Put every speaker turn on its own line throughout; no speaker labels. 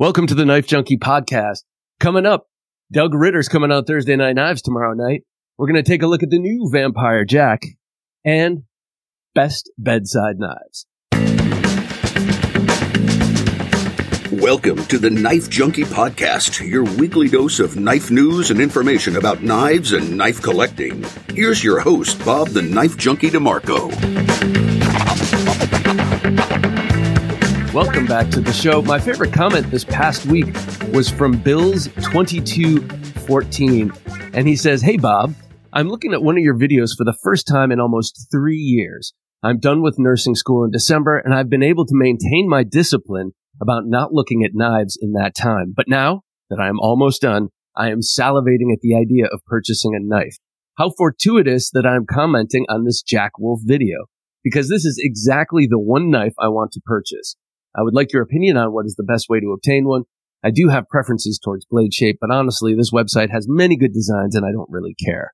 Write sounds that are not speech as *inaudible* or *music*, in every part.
Welcome to the Knife Junkie podcast. Coming up, Doug Ritter's coming out Thursday Night Knives tomorrow night. We're going to take a look at the new Vampire Jack and best bedside knives.
Welcome to the Knife Junkie Podcast, your weekly dose of knife news and information about knives and knife collecting. Here's your host, Bob the Knife Junkie DeMarco.
Welcome back to the show. My favorite comment this past week was from Bills2214. And he says, Hey, Bob, I'm looking at one of your videos for the first time in almost three years. I'm done with nursing school in December, and I've been able to maintain my discipline about not looking at knives in that time. But now that I am almost done, I am salivating at the idea of purchasing a knife. How fortuitous that I'm commenting on this Jack Wolf video, because this is exactly the one knife I want to purchase. I would like your opinion on what is the best way to obtain one. I do have preferences towards blade shape, but honestly, this website has many good designs and I don't really care.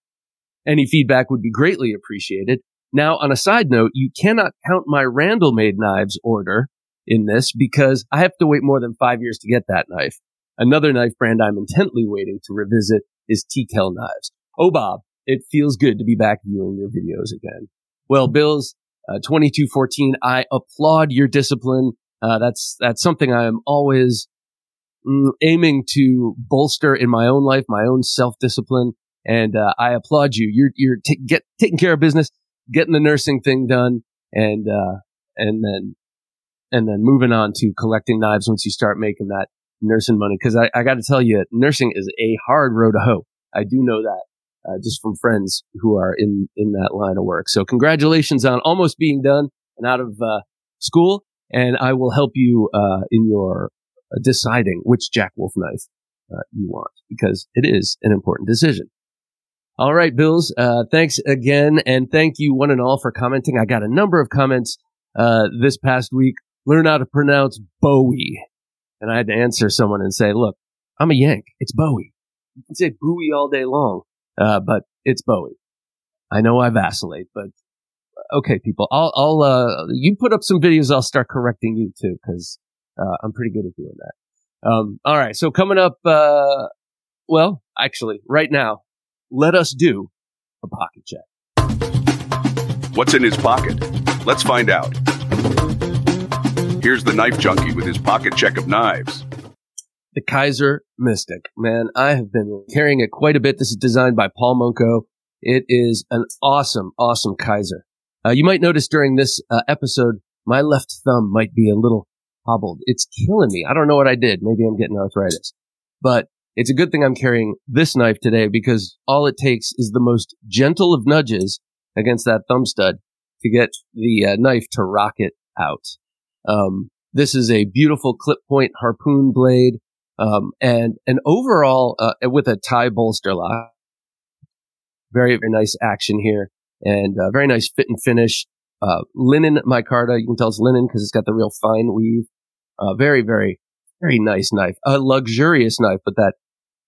Any feedback would be greatly appreciated. Now, on a side note, you cannot count my Randall made knives order in this because I have to wait more than five years to get that knife. Another knife brand I'm intently waiting to revisit is TKL knives. Oh, Bob, it feels good to be back viewing your videos again. Well, Bills, uh, 2214, I applaud your discipline. Uh, that's, that's something I am always mm, aiming to bolster in my own life, my own self discipline. And, uh, I applaud you. You're, you're t- get, taking care of business, getting the nursing thing done and, uh, and then, and then moving on to collecting knives once you start making that nursing money. Cause I, I got to tell you, nursing is a hard road to hoe. I do know that. Uh, just from friends who are in in that line of work. So congratulations on almost being done and out of uh, school and I will help you uh, in your uh, deciding which Jack Wolf knife uh, you want because it is an important decision. All right, Bills. Uh, thanks again, and thank you one and all for commenting. I got a number of comments uh, this past week. Learn how to pronounce Bowie, and I had to answer someone and say, "Look, I'm a Yank. It's Bowie. You can say Bowie all day long, uh, but it's Bowie." I know I vacillate, but okay, people, I'll, I'll, uh, you put up some videos, I'll start correcting you too, cause, uh, I'm pretty good at doing that. Um, all right. So coming up, uh, well, actually, right now, let us do a pocket check.
What's in his pocket? Let's find out. Here's the knife junkie with his pocket check of knives.
The Kizer Mystic. Man, I have been carrying it quite a bit. This is designed by Paul Munko. It is an awesome, awesome Kizer. Uh, you might notice during this uh, episode, my left thumb might be a little hobbled. It's killing me. I don't know what I did. Maybe I'm getting arthritis, but it's a good thing I'm carrying this knife today because all it takes is the most gentle of nudges against that thumb stud to get the uh, knife to rocket out. Um, this is a beautiful clip point harpoon blade, um, and an overall uh, with a tie bolster lock. Very, very nice action here and uh, very nice fit and finish. Uh, linen micarta, you can tell it's linen because it's got the real fine weave. Uh, very, very, very nice knife. A luxurious knife, but that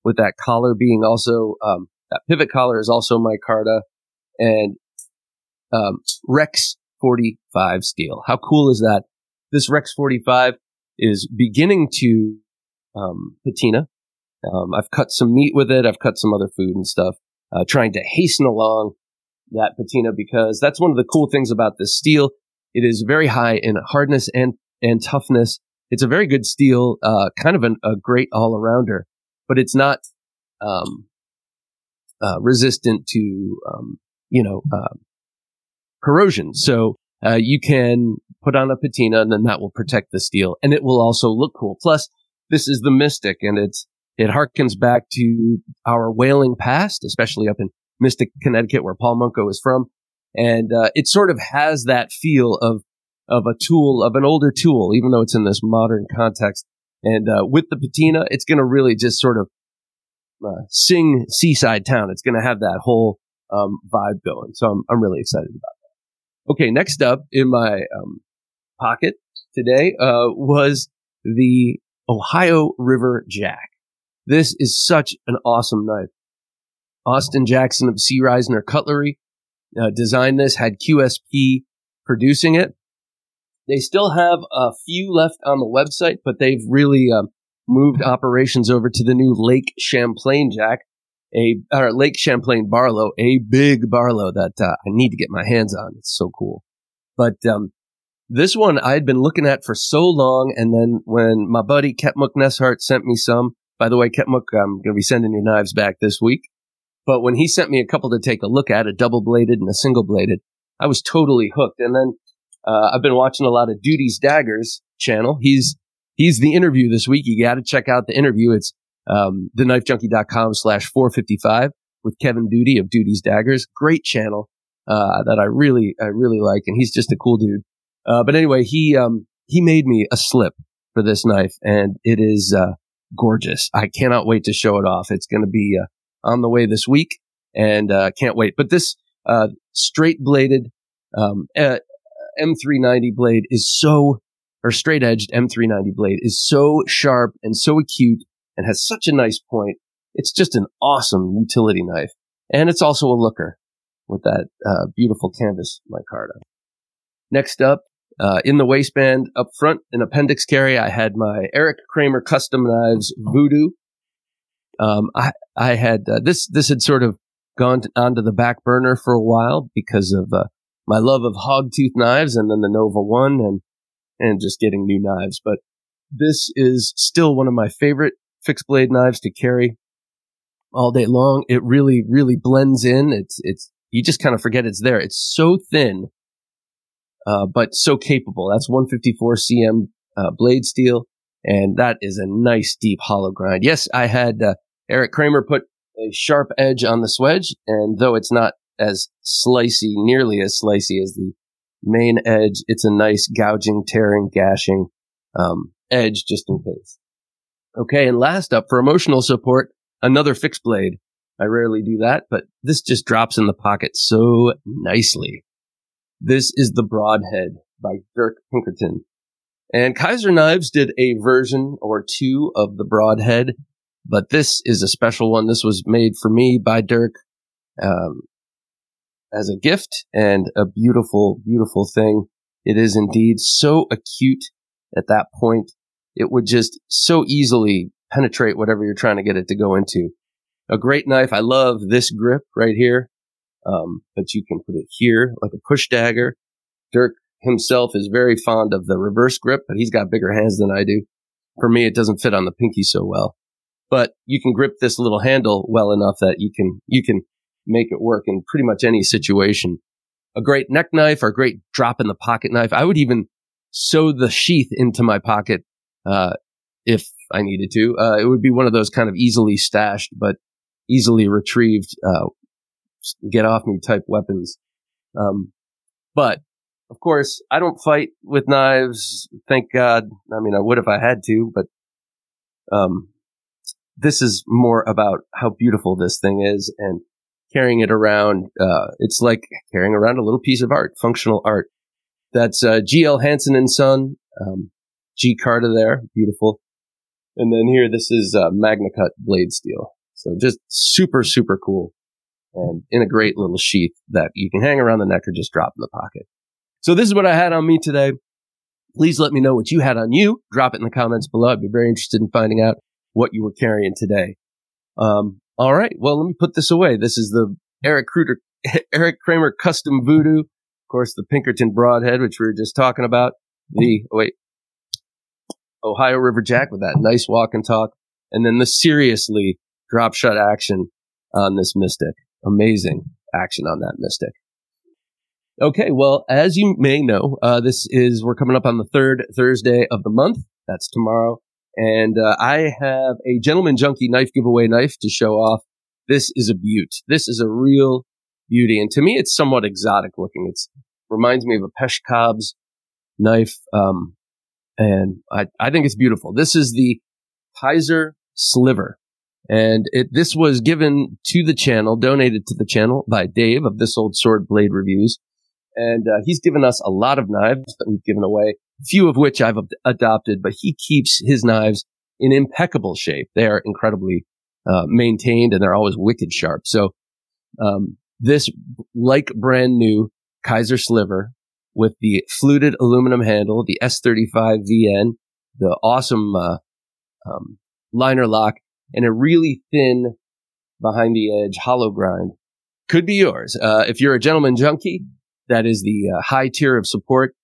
with that collar being also um, that pivot collar is also micarta and um, Rex 45 steel. How cool is that? This Rex 45 is beginning to um, patina. Um, I've cut some meat with it. I've cut some other food and stuff, uh, trying to hasten along that patina because that's one of the cool things about this steel. It is very high in hardness and, and toughness. It's a very good steel, uh, kind of an, a great all arounder, but it's not, um, uh, resistant to, um, you know, uh, corrosion. So, uh, you can put on a patina and then that will protect the steel and it will also look cool. Plus, this is the Mystic and it's, it harkens back to our whaling past, especially up in Mystic, Connecticut, where Paul Munko is from. And, uh, it sort of has that feel of, of a tool, of an older tool, even though it's in this modern context. And, uh, with the patina, it's going to really just sort of, uh, sing seaside town. It's going to have that whole, um, vibe going. So I'm, I'm really excited about that. Okay. Next up in my, um, pocket today, uh, was the Ohio River Jack. This is such an awesome knife. Austin Jackson of C. Risner Cutlery uh, designed this, had QSP producing it. They still have a few left on the website, but they've really um, moved operations over to the new Lake Champlain Jack, a or Lake Champlain Barlow, a big Barlow that uh, I need to get my hands on. It's so cool. But um, this one I had been looking at for so long, and then when my buddy Ketmuk Neshart sent me some, by the way, Ketmuk, I'm going to be sending your knives back this week. But when he sent me a couple to take a look at, a double bladed and a single bladed, I was totally hooked. And then uh, I've been watching a lot of Duty's Daggers channel. He's he's the interview this week. You got to check out the interview. It's um, theknifejunkie.com slash 455 with Kevin Duty of Duty's Daggers. Great channel uh, that I really I really like, and he's just a cool dude. Uh, but anyway, he um, he made me a slip for this knife, and it is uh, gorgeous. I cannot wait to show it off. It's going to be uh, on the way this week, and uh, can't wait. But this uh, straight bladed um, M390 blade is so, or straight edged M390 blade is so sharp and so acute and has such a nice point. It's just an awesome utility knife, and it's also a looker with that uh, beautiful canvas micarta. Next up, uh, in the waistband up front in appendix carry, I had my Eric Kramer custom knives Voodoo. Um, I, I had, uh, this, this had sort of gone to, onto the back burner for a while because of, uh, my love of hogtooth knives and then the Nova one and, and just getting new knives. But this is still one of my favorite fixed blade knives to carry all day long. It really, really blends in. It's, it's, you just kind of forget it's there. It's so thin uh, but so capable. That's 154 cm uh, blade steel, and that is a nice deep hollow grind. Yes, I had uh, Eric Kramer put a sharp edge on the swedge, and though it's not as slicey, nearly as slicey as the main edge, it's a nice gouging, tearing, gashing um, edge just in case. Okay, and last up for emotional support, another fixed blade. I rarely do that, but this just drops in the pocket so nicely. This is the Broadhead by Dirk Pinkerton. And Kizer Knives did a version or two of the Broadhead, but this is a special one. This was made for me by Dirk um, as a gift and a beautiful, beautiful thing. It is indeed so acute at that point. It would just so easily penetrate whatever you're trying to get it to go into. A great knife. I love this grip right here. Um, but you can put it here like a push dagger. Dirk himself is very fond of the reverse grip, but he's got bigger hands than I do. For me, it doesn't fit on the pinky so well, but you can grip this little handle well enough that you can, you can make it work in pretty much any situation. A great neck knife or a great drop in the pocket knife. I would even sew the sheath into my pocket, uh, if I needed to. Uh, it would be one of those kind of easily stashed, but easily retrieved, uh, get off me type weapons. Um, but of course, I don't fight with knives. Thank God. I mean, I would if I had to, but, um, this is more about how beautiful this thing is and carrying it around. Uh, it's like carrying around a little piece of art, functional art. That's, uh, G.L. Hansen and Son, um, G Carta there, beautiful. And then here, this is, uh, Magna Cut blade steel. So just super, super cool and in a great little sheath that you can hang around the neck or just drop in the pocket. So this is what I had on me today. Please let me know what you had on you. Drop it in the comments below. I'd be very interested in finding out what you were carrying today. Um, all right. Well, let me put this away. This is the Eric Kruder, *laughs* Eric Kramer custom voodoo. Of course, the Pinkerton broadhead, which we were just talking about. The, oh, wait, Ohio River Jack with that nice walk and talk. And then the seriously drop shot action on this Mystic amazing action on that Mystic. Okay, well, as you may know, uh, this is we're coming up on the third Thursday of the month. That's tomorrow, and uh, I have a gentleman junkie knife giveaway knife to show off. This is a beaut. This is a real beauty, and to me, it's somewhat exotic looking. It reminds me of a Peshkabz knife, um, and I, I think it's beautiful. This is the Kizer Sliver. And it, this was given to the channel, donated to the channel by Dave of This Old Sword Blade Reviews. And uh, he's given us a lot of knives that we've given away, few of which I've adopted, but he keeps his knives in impeccable shape. They are incredibly uh, maintained and they're always wicked sharp. So um, this, like brand new Kizer Sliver with the fluted aluminum handle, the S35 VN, the awesome uh, um, liner lock and a really thin behind the edge hollow grind could be yours. Uh, if you're a gentleman junkie, that is the uh, high tier of support,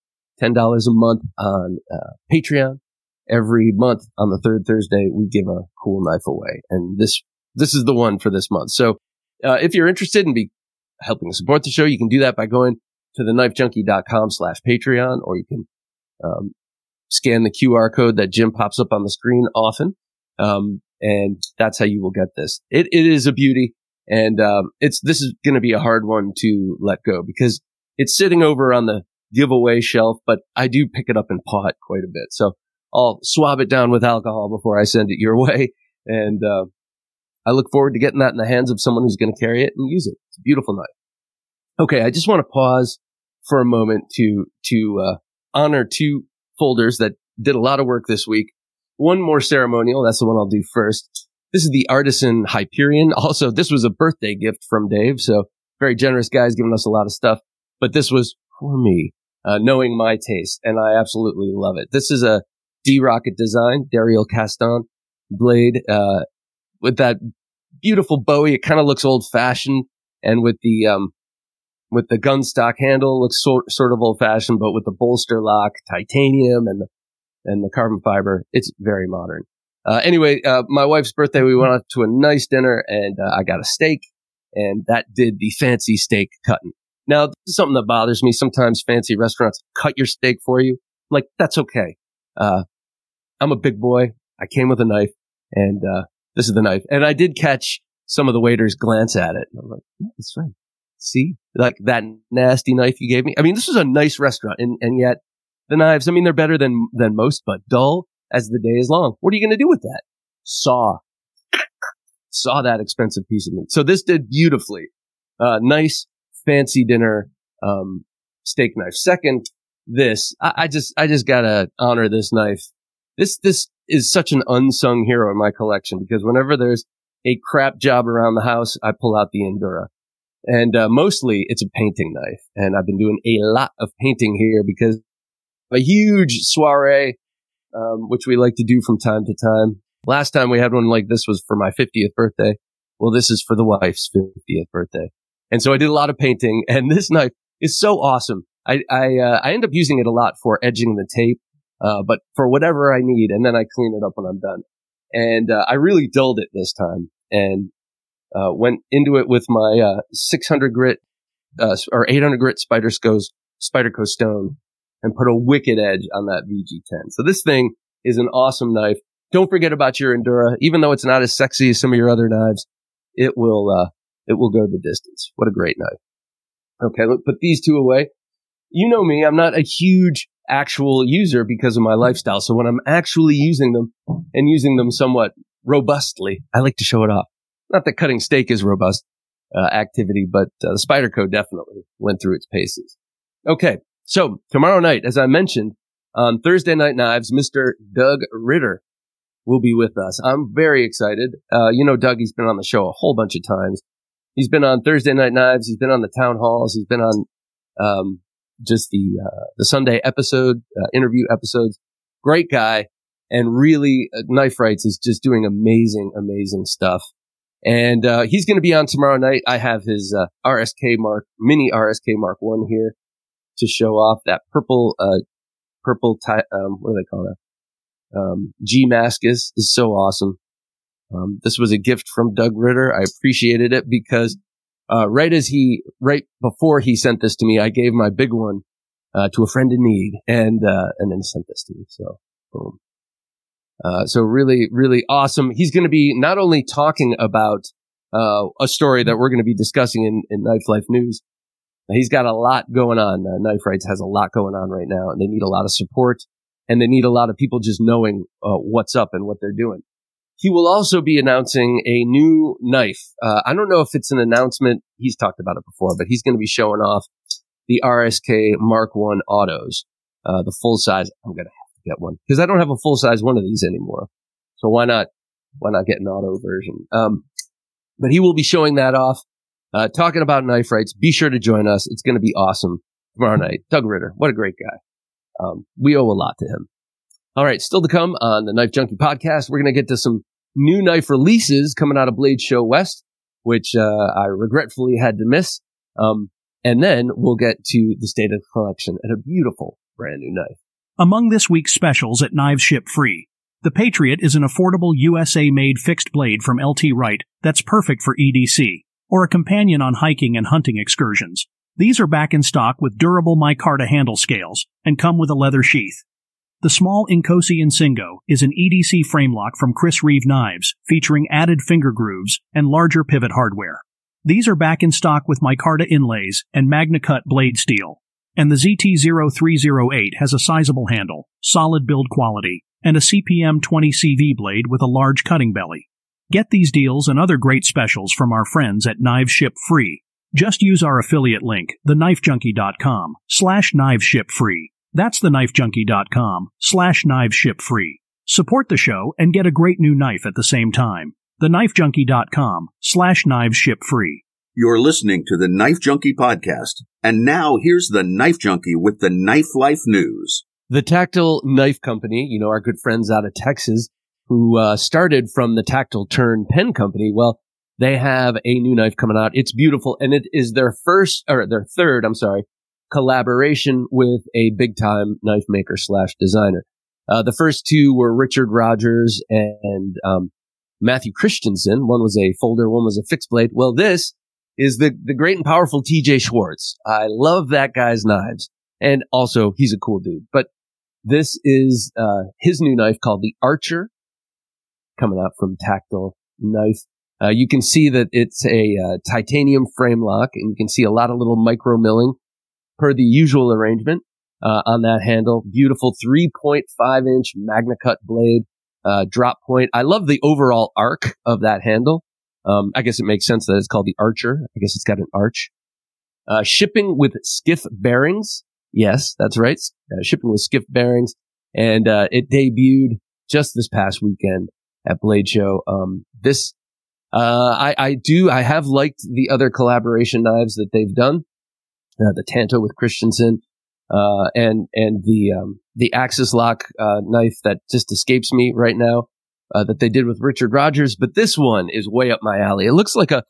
$10 a month on uh, Patreon. Every month on the third Thursday, we give a cool knife away. And this, this is the one for this month. So, uh, if you're interested in be helping support the show, you can do that by going to the knifejunkie.com slash Patreon, or you can, um, scan the QR code that Jim pops up on the screen often. Um, and that's how you will get this. It, it is a beauty. And, um, it's, this is going to be a hard one to let go because it's sitting over on the giveaway shelf, but I do pick it up and paw it quite a bit. So I'll swab it down with alcohol before I send it your *laughs* way. And, uh, I look forward to getting that in the hands of someone who's going to carry it and use it. It's a beautiful knife. Okay. I just want to pause for a moment to, to, uh, honor two folders that did a lot of work this week. One more ceremonial. That's the one I'll do first. This is the Artisan Hyperion. *laughs* Also, this was a birthday gift from Dave. So very generous guys giving us a lot of stuff, but this was for me, uh, knowing my taste and I absolutely love it. This is a D Rocket design, Darriel Caston blade, uh, with that beautiful Bowie. It kind of looks old fashioned and with the, um, with the gun stock handle looks sort, sort of old fashioned, but with the bolster lock, titanium and the, and the carbon fiber, it's very modern. Uh, anyway, uh, my wife's birthday, we went out to a nice dinner and uh, I got a steak and that did the fancy steak cutting. Now, this is something that bothers me. Sometimes fancy restaurants cut your steak for you. Like, that's okay. Uh, I'm a big boy. I came with a knife and, uh, this is the knife. And I did catch some of the waiters glance at it. I'm like, yeah, that's right. See, like that nasty knife you gave me. I mean, this is a nice restaurant and, and yet the knives, I mean, they're better than, than most, but dull as the day is long. What are you going to do with that? Saw. Saw that expensive piece of meat. So this did beautifully. Uh, nice, fancy dinner, um, steak knife. Second, this, I, I just, I just gotta honor this knife. This, this is such an unsung hero in my collection because whenever there's a crap job around the house, I pull out the Endura. And, uh, mostly it's a painting knife. And I've been doing a lot of painting here because a huge soiree, um, which we like to do from time to time. Last time we had one like this was for my 50th birthday. Well, this is for the wife's 50th birthday. And so I did a lot of painting *laughs* and this knife is so awesome. I, I, uh, I end up using it a lot for edging the tape, uh, but for whatever I need. And then I clean it up when I'm done. And, uh, I really dulled it this time and, uh, went into it with my, uh, 600 grit, uh, or 800 grit Spyderco, Spyderco stone and put a wicked edge on that VG10. So this thing is an awesome knife. Don't forget about your Endura. Even though it's not as sexy as some of your other knives, it will, uh, it will go the distance. What a great knife. Okay, put these two away. You know me, I'm not a huge actual user because of my lifestyle. So when I'm actually using them and using them somewhat robustly, I like to show it off. Not that cutting steak is robust uh, activity, but uh, the Spyderco definitely went through its paces. Okay, so tomorrow night, as I mentioned, on Thursday Night Knives, Mr. Doug Ritter will be with us. I'm very excited. Uh, you know, Doug, he's been on the show a whole bunch of times. He's been on Thursday Night Knives. He's been on the town halls. He's been on, um, just the, uh, the Sunday episode, uh, interview episodes. Great guy and really uh, Knife Rights is just doing amazing, amazing stuff. And, uh, he's going to be on tomorrow night. I have his, uh, RSK Mark, mini RSK Mark one here to show off that purple, uh, purple, ty- um, what do they call that? Um, G Mascus is so awesome. Um, this was a gift from Doug Ritter. I appreciated it because, uh, right as he, right before he sent this to me, I gave my big one, uh, to a friend in need and, uh, and then sent this to me. So, boom. Uh, so really, really awesome. He's going to be not only talking about, uh, a story that we're going to be discussing in, in Knife Life News. He's got a lot going on. Uh, Knife Rights has a lot going on right now and they need a lot of support and they need a lot of people just knowing, uh, what's up and what they're doing. He will also be announcing a new knife. Uh, I don't know if it's an announcement. He's talked about it before, but he's going to be showing off the RSK Mark One autos, uh, the full size. I'm going to have to get one because I don't have a full size one of these anymore. So why not, why not get an auto version? Um, but he will be showing that off, uh, talking about knife rights. Be sure to join us. It's going to be awesome tomorrow night. Doug Ritter, what a great guy. Um, we owe a lot to him. All right, still to come on the Knife Junkie podcast, we're going to get to some new knife releases coming out of Blade Show West, which uh, I regretfully had to miss. Um, and then we'll get to the state of the collection and a beautiful brand new knife.
Among this week's specials at Knives Ship Free, the Patriot is an affordable USA made fixed blade from LT Wright that's perfect for EDC, or a companion on hiking and hunting excursions. These are back in stock with durable micarta handle scales and come with a leather sheath. The small Inkosi Insingo is an EDC frame lock from Chris Reeve Knives, featuring added finger grooves and larger pivot hardware. These are back in stock with micarta inlays and MagnaCut blade steel. And the ZT0308 has a sizable handle, solid build quality, and a CPM 20 CV blade with a large cutting belly. Get these deals and other great specials from our friends at Knives Ship Free. Just use our affiliate link, theknifejunkie.com slash kniveshipfree. That's theknifejunkie.com slash kniveshipfree. Support the show and get a great new knife at the same time. Theknifejunkie.com slash kniveshipfree.
You're listening to the Knife Junkie podcast. And now here's the Knife Junkie with the Knife Life News.
The Tactile Knife Company, you know, our good friends out of Texas, who uh, started from the Tactile Turn Pen Company. Well, they have a new knife coming out. It's beautiful, and it is their first or their third, I'm sorry, collaboration with a big time knife maker slash designer. Uh, the first two were Richard Rogers and um, Matthew Christensen. One was a folder, one was a fixed blade. Well, this is the the great and powerful T.J. Schwartz. I love that guy's knives, and also he's a cool dude. But this is uh, his new knife called the Archer, coming out from Tactile Knife. Uh, you can see that it's a uh, titanium frame lock, and you can see a lot of little micro milling per the usual arrangement uh, on that handle. Beautiful 3.5 inch Magna Cut blade, uh, drop point. I love the overall arc of that handle. Um, I guess it makes sense that it's called the Archer. I guess it's got an arch. Uh, shipping with skiff bearings. Yes, that's right. Uh, shipping with skiff bearings. And, uh, it debuted just this past weekend at Blade Show. Um, this, uh, I, I do, I have liked the other collaboration knives that they've done. Uh, the Tanto with Christensen, uh, and, and the, um, the Axis lock, uh, knife that just escapes me right now uh, that they did with Richard Rogers, but this one is way up my alley. It looks like a,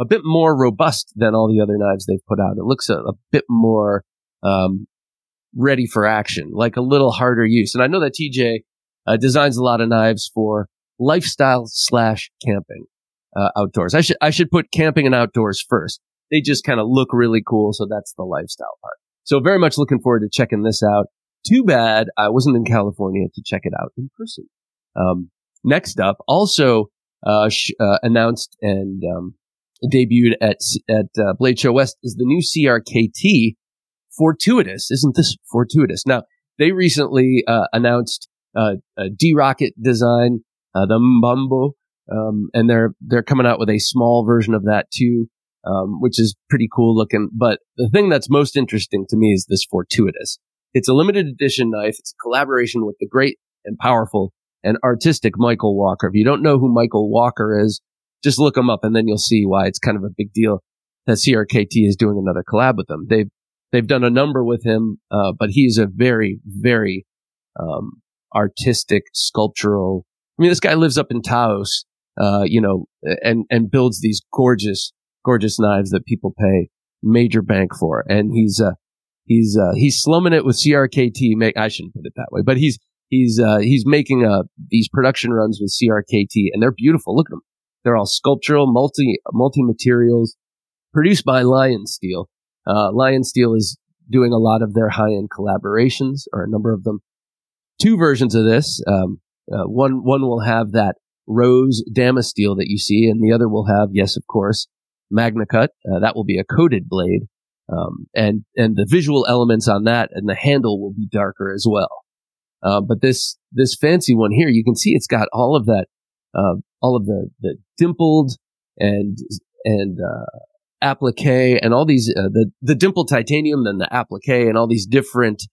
a bit more robust than all the other knives they've put out. It looks a, a bit more, um, ready for action, like a little harder use. And I know that TJ, uh, designs a lot of knives for lifestyle slash camping, uh, outdoors. I should, I should put camping and outdoors first. They just kind of look really cool. So that's the lifestyle part. So very much looking forward to checking this out. Too bad I wasn't in California to check it out in person. Um, Next up, also uh, sh- uh, announced and um, debuted at at uh, Blade Show West is the new CRKT Fortuitous. Isn't this fortuitous? Now they recently uh, announced uh, a D Rocket design, uh, the Mbambo, um, and they're they're coming out with a small version of that too, um, which is pretty cool looking. But the thing that's most interesting to me is this Fortuitous. It's a limited edition knife. It's a collaboration with the great and powerful and artistic Michael Walker. If you don't know who Michael Walker is, just look him up and then you'll see why it's kind of a big deal that CRKT is doing another collab with them. They've, they've done a number with him, uh, but he's a very, very, um, artistic, sculptural. I mean, this guy lives up in Taos, uh, you know, and, and builds these gorgeous, gorgeous knives that people pay major bank for. And he's, uh, he's, uh, he's slumming it with CRKT. I shouldn't put it that way, but he's, He's uh, he's making uh, these production runs with CRKT, and they're beautiful. Look at them; they're all sculptural, multi multi materials, produced by Lion Steel. Uh, Lion Steel is doing a lot of their high end collaborations, or a number of them. Two versions of this. Um, uh, one one will have that rose Damasteel that you see, and the other will have, yes, of course, MagnaCut. Uh, that will be a coated blade, um, and and the visual elements on that and the handle will be darker as well. Uh, but this this fancy one here, you can see it's got all of that, uh, all of the the dimpled and and uh, applique and all these uh, the the dimpled titanium, then the applique and all these different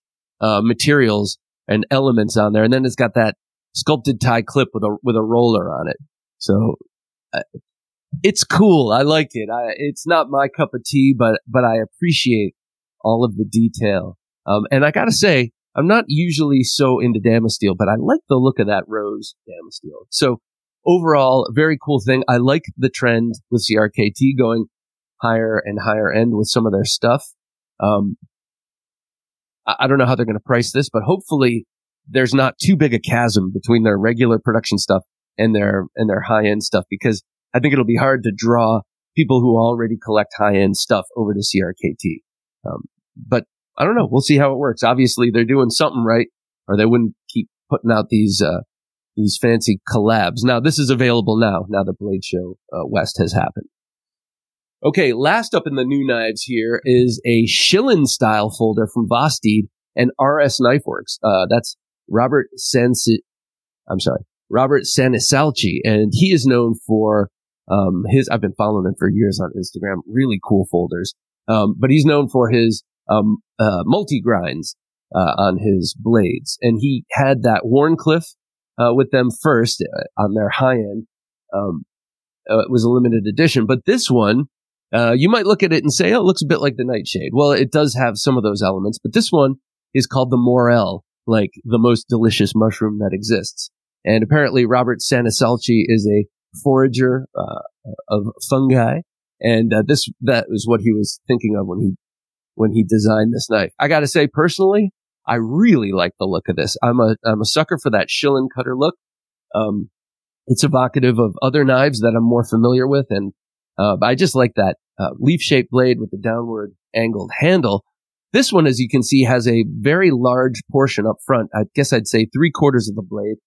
uh, materials and elements on there, and then it's got that sculpted tie clip with a with a roller on it. So it's cool. I like it. I, it's not my cup of tea, but but I appreciate all of the detail. Um, and I gotta say, I'm not usually so into Damasteel, but I like the look of that rose Damasteel. So overall, very cool thing. I like the trend with CRKT going higher and higher end with some of their stuff. Um, I, I don't know how they're going to price this, but hopefully there's not too big a chasm between their regular production stuff and their and their high end stuff because I think it'll be hard to draw people who already collect high end stuff over to CRKT. Um, but I don't know. We'll see how it works. Obviously, they're doing something right, or they wouldn't keep putting out these uh, these fancy collabs. Now, this is available now. Now the Blade Show uh, West has happened. Okay, last up in the new knives here is a Shillin style folder from Vosteed and RS Knifeworks. Uh, that's Robert Sansi, I'm sorry, Robert Saniscalchi, and he is known for um, his. I've been following him for years on Instagram. Really cool folders. Um, but he's known for his um, uh, multi grinds uh, on his blades, and he had that Wharncliffe uh, with them first uh, on their high end. Um, uh, it was a limited edition, but this one uh, you might look at it and say, "Oh, it looks a bit like the Nightshade." Well, it does have some of those elements, but this one is called the Morel, like the most delicious mushroom that exists. And apparently, Robert Saniscalchi is a forager uh, of fungi, and uh, this that was what he was thinking of when he when he designed this knife. I got to say, personally, I really like the look of this. I'm a I'm a sucker for that Shillin cutter look. Um, it's evocative of other knives that I'm more familiar with, and uh, I just like that uh, leaf shaped blade with the downward angled handle. This one, as you can see, has a very large portion up front. I guess I'd say three quarters of the blade,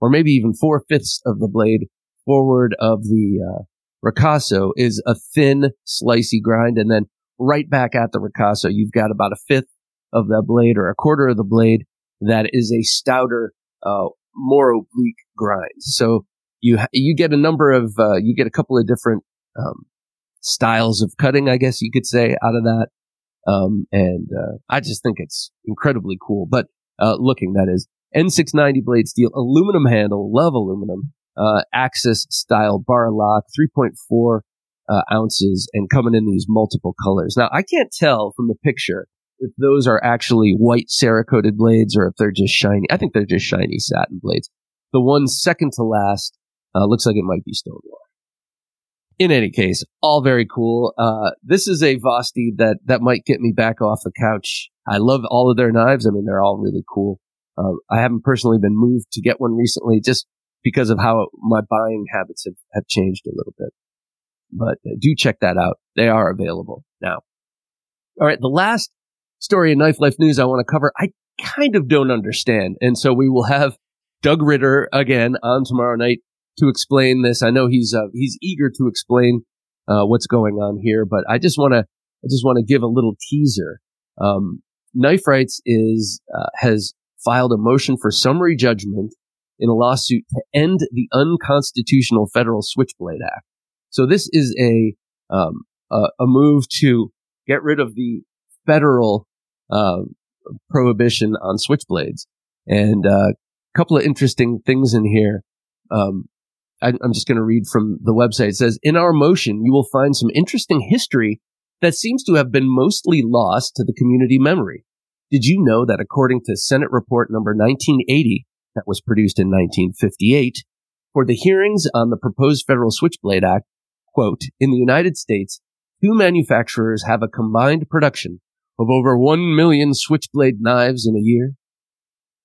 or maybe even four fifths of the blade forward of the uh, Ricasso is a thin, slicey grind. And then right back at the Ricasso, you've got about a fifth of the blade or a quarter of the blade that is a stouter, uh, more oblique grind. So you, you get a number of, uh, you get a couple of different, um, styles of cutting, I guess you could say, out of that. Um, and, uh, I just think it's incredibly cool. But, uh, looking, that is N690 blade steel, aluminum handle, love aluminum, uh, Axis style bar lock, 3.4 uh, ounces, and coming in these multiple colors. Now, I can't tell from the picture if those are actually white Cerakoted blades or if they're just shiny. I think they're just shiny satin blades. The one second to last uh, looks like it might be stonewash. In any case, all very cool. Uh, this is a Vosteed that that might get me back off the couch. I love all of their knives. I mean, they're all really cool. Uh, I haven't personally been moved to get one recently, just because of how my buying habits have, have changed a little bit. But uh, do check that out. They are available now. All right. The last story in Knife Life News I want to cover, I kind of don't understand. And so we will have Doug Ritter again on tomorrow night to explain this. I know he's, uh, he's eager to explain, uh, what's going on here, but I just want to, I just want to give a little teaser. Um, Knife Rights is, uh, has filed a motion for summary judgment in a lawsuit to end the unconstitutional federal switchblade act. So this is a, um, a, a move to get rid of the federal, uh, prohibition on switchblades. And, uh, a couple of interesting things in here. Um, I, I'm just going to read from the website. It says, in our motion, you will find some interesting history that seems to have been mostly lost to the community memory. Did you know that according to Senate Report number 1980, that was produced in 1958 for the hearings on the proposed Federal Switchblade Act, quote, in the United States, two manufacturers have a combined production of over 1 million switchblade knives in a year,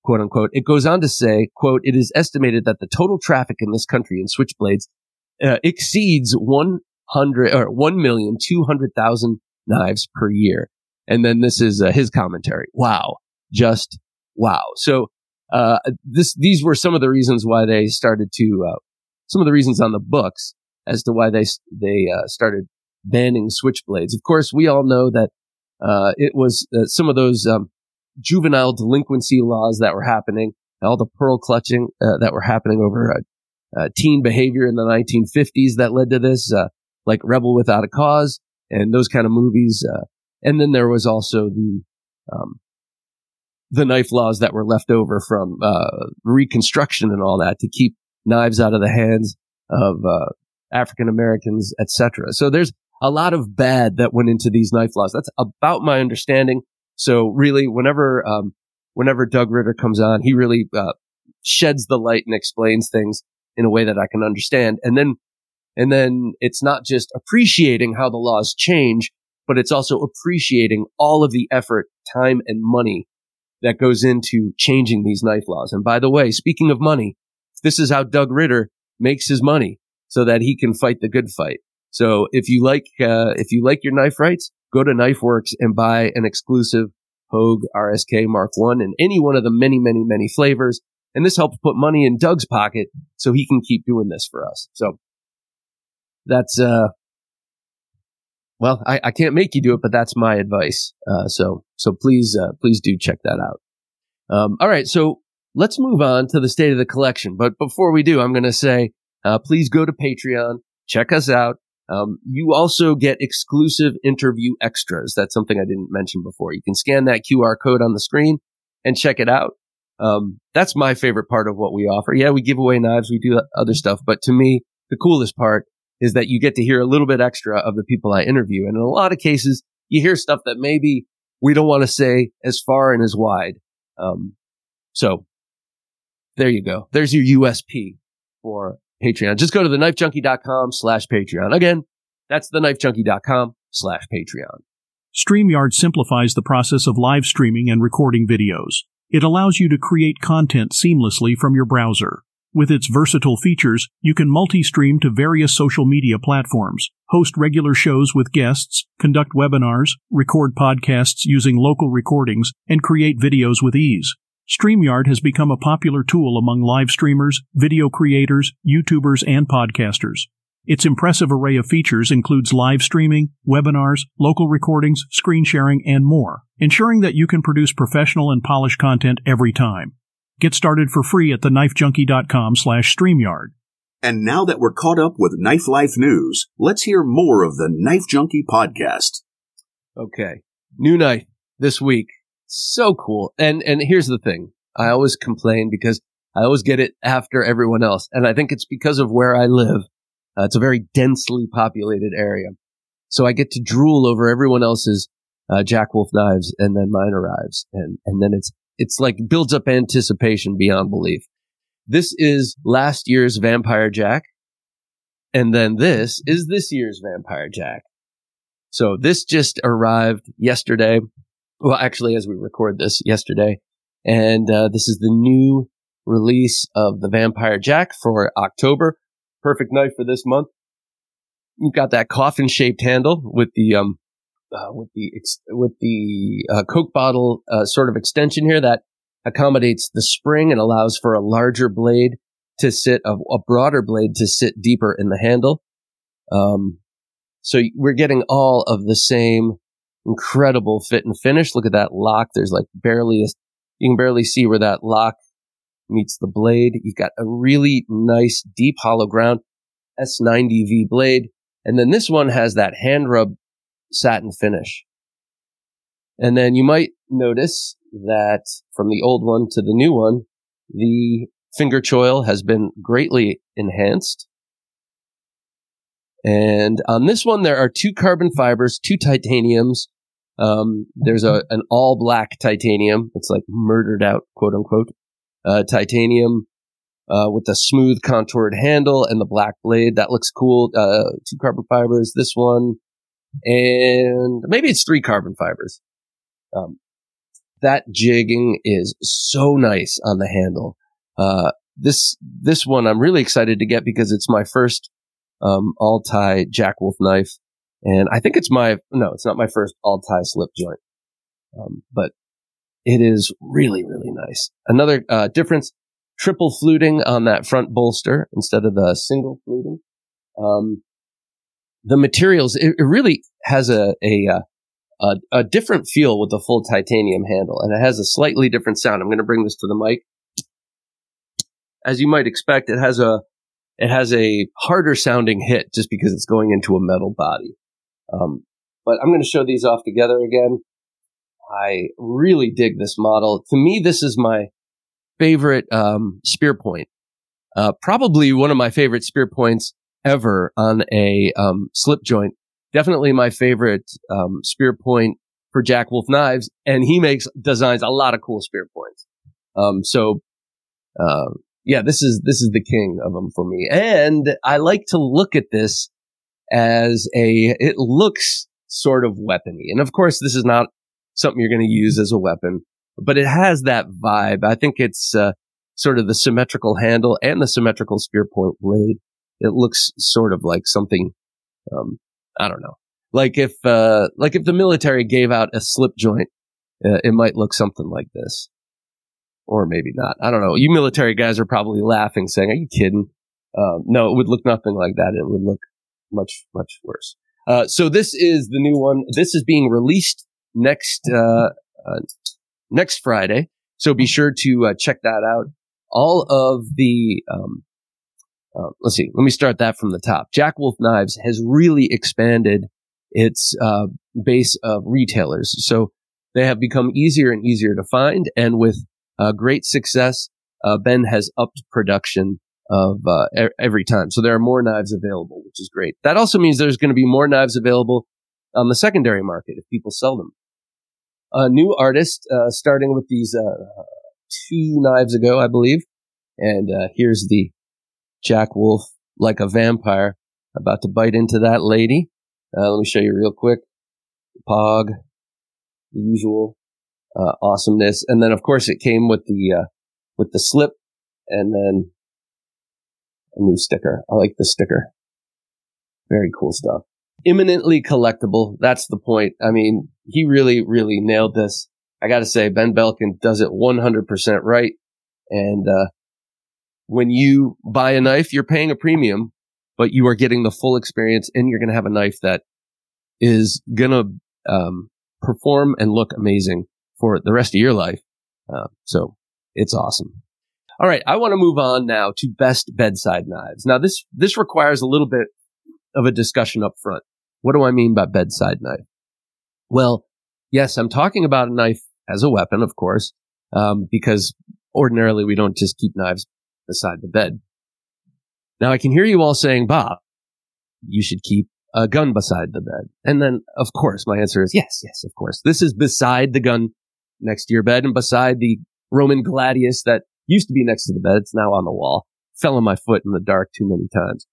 quote unquote. It goes on to say, quote, it is estimated that the total traffic in this country in switchblades uh, exceeds 100 or 1,200,000 knives per year. And then this is uh, his commentary. Wow. Just wow. So uh, this, these were some of the reasons why they started to, uh, some of the reasons on the books as to why they, they, uh, started banning switchblades. Of course, we all know that, uh, it was uh, some of those, um, juvenile delinquency laws that were happening, all the pearl clutching, that were happening over, teen behavior in the 1950s that led to this, like Rebel Without a Cause and those kind of movies. and then there was also the, um, the knife laws that were left over from uh, Reconstruction and all that to keep knives out of the hands of uh, African Americans, etc. So there's a lot of bad that went into these knife laws. That's about my understanding. So really, whenever um, whenever Doug Ritter comes on, he really uh, sheds the light and explains things in a way that I can understand. And then, and then it's not just appreciating how the laws change, but it's also appreciating all of the effort, time, and money that goes into changing these knife laws. And by the way, speaking of money, this is how Doug Ritter makes his money so that he can fight the good fight. So if you like, uh, if you like your knife rights, go to KnifeWorks and buy an exclusive Hogue RSK Mark 1 in any one of the many, many, many flavors. And this helps put money in Doug's pocket so he can keep doing this for us. So that's, uh, well, I, I can't make you do it, but that's my advice. Uh, so, so please, uh, please do check that out. Um, all right. So let's move on to the state of the collection. But before we do, I'm going to say, uh, please go to Patreon, check us out. Um, you also get exclusive interview extras. That's something I didn't mention before. You can scan that QR code on the screen and check it out. Um, that's my favorite part of what we offer. Yeah, we give away knives, we do other stuff, but to me, the coolest part is that you get to hear a little bit extra of the people I interview. And in a lot of cases, you hear stuff that maybe we don't want to say as far and as wide. Um, so there you go. There's your USP for Patreon. Just go to theknifejunkie.com slash Patreon. Again, that's theknifejunkie.com slash Patreon.
StreamYard simplifies the process of live streaming and recording videos. It allows you to create content seamlessly from your browser. With its versatile features, you can multi-stream to various social media platforms, host regular shows with guests, conduct webinars, record podcasts using local recordings, and create videos with ease. StreamYard has become a popular tool among live streamers, video creators, YouTubers, and podcasters. Its impressive array of features includes live streaming, webinars, local recordings, screen sharing, and more, ensuring that you can produce professional and polished content every time. Get started for free at theknifejunkie.com slash StreamYard.
And now that we're caught up with Knife Life news, let's hear more of the Knife Junkie podcast.
Okay. New knife this week so cool. And, and here's the thing. I always complain because I always get it after everyone else. And I think it's because of where I live. Uh, it's a very densely populated area. So I get to drool over everyone else's, uh, Jack Wolf knives and then mine arrives. And, and then it's, it's like builds up anticipation beyond belief. This is last year's Vampire Jack. And then this is this year's Vampire Jack. So this just arrived yesterday well, actually, as we record this yesterday, and uh, this is the new release of the Vampire Jack for October. Perfect knife for this month. You've got that coffin shaped handle with the um uh, with the ex- with the uh, Coke bottle uh, sort of extension here that accommodates the spring and allows for a larger blade to sit a, a broader blade to sit deeper in the handle. Um, so we're getting all of the same incredible fit and finish. Look at that lock. There's like barely a, you can barely see where that lock meets the blade. You've got a really nice deep hollow ground S90V blade. And then this one has that hand rub satin finish. And then you might notice that from the old one to the new one, the finger choil has been greatly enhanced. And on this one, there are two carbon fibers, two titaniums, um, there's a an all black titanium. It's like murdered out, quote unquote, uh, titanium uh, with a smooth contoured handle and the black blade. That looks cool. Uh, two carbon fibers. This one, and maybe it's three carbon fibers. Um, that jigging is so nice on the handle. Uh, this this one I'm really excited to get because it's my first um, all tie Jack Wolf knife. And I think it's my, no, it's not my first all tie slip joint. Um, but it is really, really nice. Another, uh, difference, triple fluting on that front bolster instead of the single fluting. Um, the materials, it, it really has a, a, uh, a, a different feel with the full titanium handle and it has a slightly different sound. I'm going to bring this to the mic. As you might expect, it has a, it has a harder sounding hit just because it's going into a metal body. Um, but I'm going to show these off together again. I really dig this model. To me, this is my favorite um, spear point. Uh, probably one of my favorite spear points ever on a um, slip joint. Definitely my favorite um, spear point for Jack Wolf knives, and he makes designs a lot of cool spear points. Um, so, uh, yeah, this is this is the king of them for me, and I like to look at this as a. It looks sort of weapony, and of course, this is not something you're going to use as a weapon, but it has that vibe. I think it's uh, sort of the symmetrical handle and the symmetrical spear point blade. It looks sort of like something. Um, I don't know like if, uh, like if the military gave out a slip joint, uh, it might look something like this. Or maybe not. I don't know. You military guys are probably laughing saying, are you kidding? Um, no, it would look nothing like that. It would look much, much worse. Uh, so this is the new one. This is being released next, uh, uh next Friday. So be sure to uh, check that out. All of the, um, uh, let's see, let me start that from the top. Jack Wolf Knives has really expanded its uh, base of retailers. So they have become easier and easier to find. And with uh, great success, uh, Ben has upped production of uh, every time. So there are more knives available, which is great. That also means there's going to be more knives available on the secondary market if people sell them. A new artist, uh, starting with these two knives ago, I believe. And here's the Jack Wolf like a vampire about to bite into that lady. Uh, let me show you real quick. Pog, the usual uh, awesomeness, and then of course it came with the uh, with the slip, and then a new sticker. I like the sticker. Very cool stuff. Imminently collectible. That's the point. I mean, he really, really nailed this. I got to say, Ben Belkin does it 100% right. And uh, when you buy a knife, you're paying a premium but you are getting the full experience and you're going to have a knife that is going to um, perform and look amazing for the rest of your life. Uh, so it's awesome. All right. I want to move on now to best bedside knives. Now this, this requires a little bit of a discussion up front. What do I mean by bedside knife? Well, yes, I'm talking about a knife as a weapon, of course, um, because ordinarily we don't just keep knives beside the bed. Now I can hear you all saying, Bob, you should keep a gun beside the bed. And then, of course, my answer is yes, yes, of course. This is beside the gun next to your bed and beside the Roman gladius that used to be next to the bed. It's now on the wall. Fell on my foot in the dark too many times.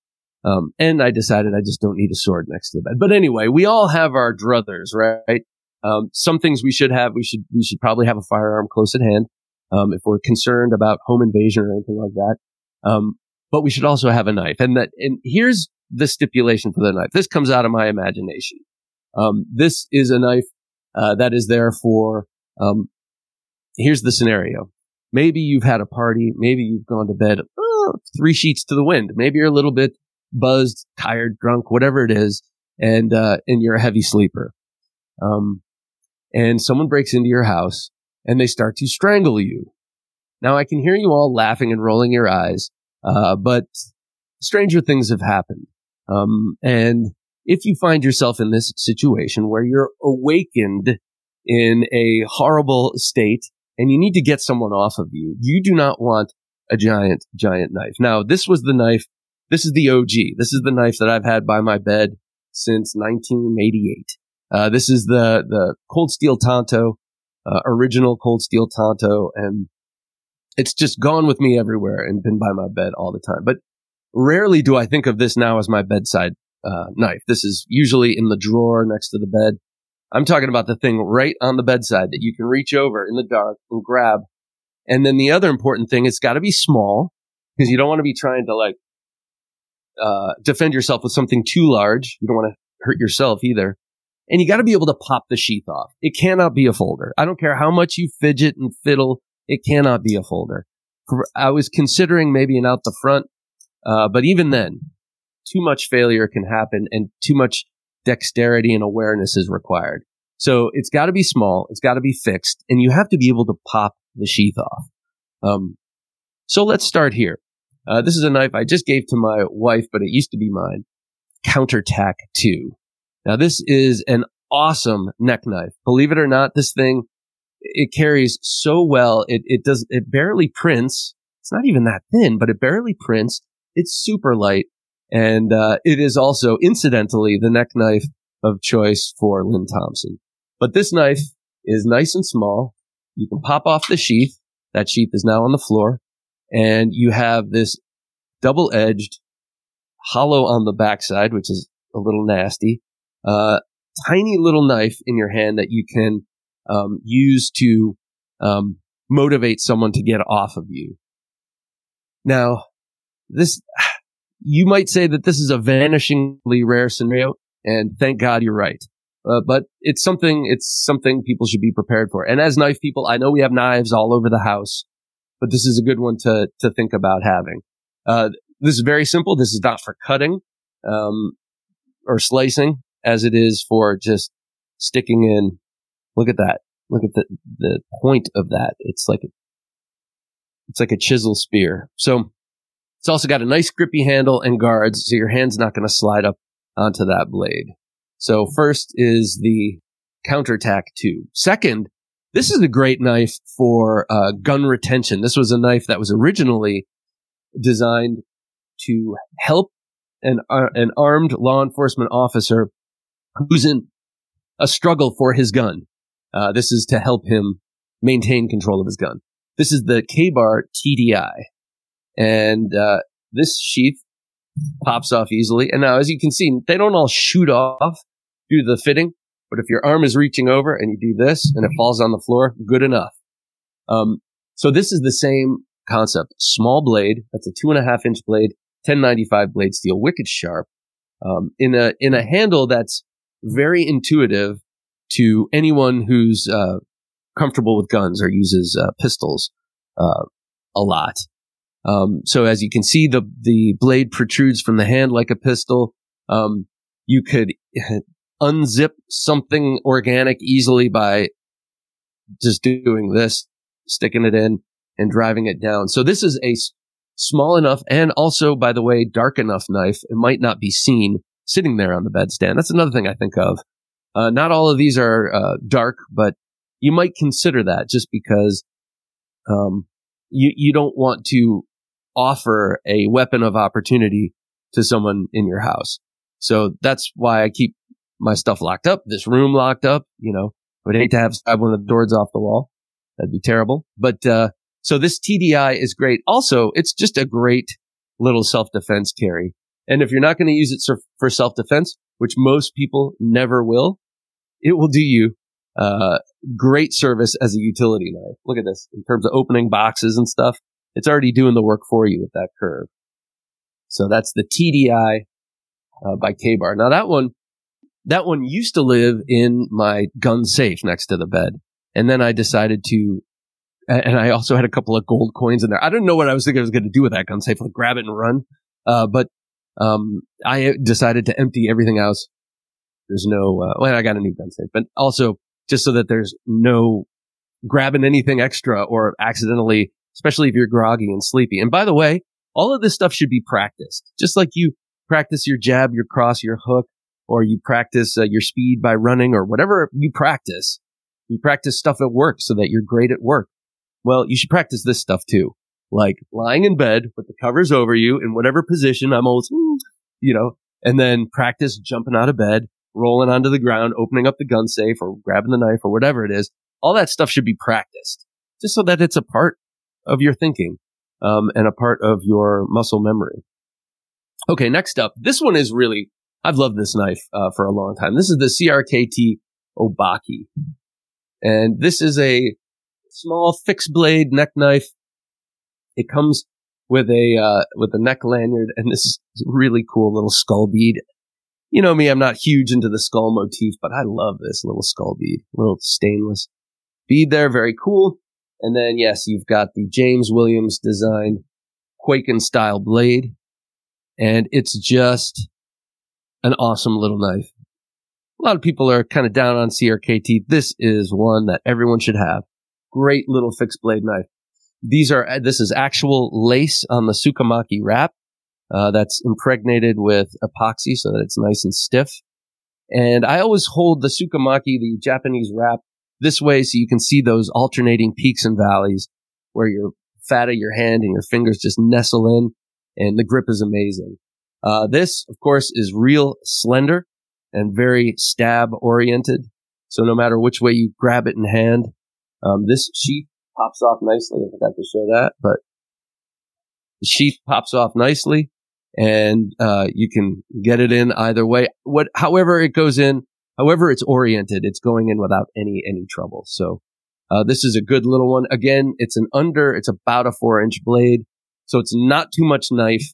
Um, and I decided I just don't need a sword next to the bed. But anyway, we all have our druthers, right? Um, some things we should have, we should, we should probably have a firearm close at hand. Um, if we're concerned about home invasion or anything like that. Um, but we should also have a knife. And that, and here's the stipulation for the knife. This comes out of my imagination. Um, this is a knife, uh, that is there for, um, here's the scenario. Maybe you've had a party. Maybe you've gone to bed, oh, three sheets to the wind. Maybe you're a little bit buzzed, tired, drunk, whatever it is. And, uh, and you're a heavy sleeper. Um, and someone breaks into your house and they start to strangle you. Now I can hear you all laughing and rolling your eyes. Uh, but stranger things have happened. Um, and if you find yourself in this situation where you're awakened in a horrible state and you need to get someone off of you, you do not want a giant, giant knife. Now, this was the knife. This is the OG. This is the knife that I've had by my bed since 1988. Uh, this is the, the cold steel Tanto, uh, original cold steel Tanto. And it's just gone with me everywhere and been by my bed all the time. But rarely do I think of this now as my bedside uh, knife. This is usually in the drawer next to the bed. I'm talking about the thing right on the bedside that you can reach over in the dark and grab. And then the other important thing, it's got to be small because you don't want to be trying to like uh, defend yourself with something too large. You don't want to hurt yourself either. And you got to be able to pop the sheath off. It cannot be a folder. I don't care how much you fidget and fiddle it cannot be a folder. I was considering maybe an out the front, uh, but even then, too much failure can happen and too much dexterity and awareness is required. So it's got to be small, it's got to be fixed, and you have to be able to pop the sheath off. Um, so let's start here. Uh, this is a knife I just gave to my wife, but it used to be mine. Counter Tac 2. Now this is an awesome neck knife. Believe it or not, this thing it carries so well. It, it does, it barely prints. It's not even that thin, but it barely prints. It's super light. And, uh, it is also incidentally the neck knife of choice for Lynn Thompson. But this knife is nice and small. You can pop off the sheath. That sheath is now on the floor and you have this double edged hollow on the backside, which is a little nasty, uh, tiny little knife in your hand that you can, um, use to, um, motivate someone to get off of you. Now, this, *sighs* you might say that this is a vanishingly rare scenario, and thank God you're right. Uh, but it's something, it's something people should be prepared for. And as knife people, I know we have knives all over the house, but this is a good one to, to think about having. Uh, this is very simple. This is not for cutting, um, or slicing as it is for just sticking in. Look at that. Look at the, the point of that. It's like, a, it's like a chisel spear. So it's also got a nice grippy handle and guards. So your hand's not going to slide up onto that blade. So first is the Counter Tac 2. Second, this is a great knife for uh, gun retention. This was a knife that was originally designed to help an uh, an armed law enforcement officer who's in a struggle for his gun. Uh, this is to help him maintain control of his gun. This is the Ka-Bar TDI, and uh, this sheath pops off easily. And now, as you can see, they don't all shoot off do the fitting. But if your arm is reaching over and you do this and it falls on the floor, good enough. Um, so this is the same concept. Small blade. That's a two and a half inch blade, 1095 blade steel, wicked sharp, um, in a, in a handle that's very intuitive to anyone who's, uh, comfortable with guns or uses, uh, pistols, uh, a lot. Um, so as you can see, the, the blade protrudes from the hand like a pistol. Um, you could *laughs* unzip something organic easily by just doing this, sticking it in and driving it down. So this is a small enough and also, by the way, dark enough knife. It might not be seen sitting there on the bedstand. That's another thing I think of. Uh, not all of these are uh, dark, but you might consider that just because um, you you don't want to offer a weapon of opportunity to someone in your house. So that's why I keep my stuff locked up, this room locked up, you know, I would hate to have, one of the doors off the wall. That'd be terrible. But, uh, so this TDI is great. Also, it's just a great little self-defense carry. And if you're not going to use it for self-defense, which most people never will, it will do you, uh, great service as a utility knife. Look at this in terms of opening boxes and stuff. It's already doing the work for you with that curve. So that's the TDI uh, by Ka-Bar. Now that one, that one used to live in my gun safe next to the bed. And then I decided to, and I also had a couple of gold coins in there. I didn't know what I was thinking I was going to do with that gun safe, like grab it and run. Uh, but, um, I decided to empty everything else. There's no, uh, well, I got a new gun safe, but also just so that there's no grabbing anything extra or accidentally, especially if you're groggy and sleepy. And by the way, all of this stuff should be practiced, just like you practice your jab, your cross, your hook, or you practice uh, your speed by running or whatever you practice. You practice stuff at work so that you're great at work. Well, you should practice this stuff too. Like lying in bed with the covers over you in whatever position. I'm always, you know, and then practice jumping out of bed, rolling onto the ground, opening up the gun safe or grabbing the knife or whatever it is. All that stuff should be practiced just so that it's a part of your thinking, um, and a part of your muscle memory. Okay. Next up, this one is really I've loved this knife uh, for a long time. This is the CRKT Obake. And this is a small fixed blade neck knife. It comes with a, uh, with a neck lanyard and this really cool little skull bead. You know me, I'm not huge into the skull motif, but I love this little skull bead, little stainless bead there. Very cool. And then, yes, you've got the James Williams designed kwaiken style blade. And it's just an awesome little knife. A lot of people are kind of down on CRKT. This is one that everyone should have. Great little fixed blade knife. These are, this is actual lace on the tsukamaki wrap. Uh, that's impregnated with epoxy so that it's nice and stiff. And I always hold the tsukamaki, the Japanese wrap, this way so you can see those alternating peaks and valleys where your fat of your hand and your fingers just nestle in and the grip is amazing. Uh, this, of course, is real slender and very stab oriented. So no matter which way you grab it in hand, um, this sheath pops off nicely. I forgot to show that, but the sheath pops off nicely and, uh, you can get it in either way. What, however it goes in, however it's oriented, it's going in without any, any trouble. So, uh, this is a good little one. Again, it's an under, it's about a four inch blade. So it's not too much knife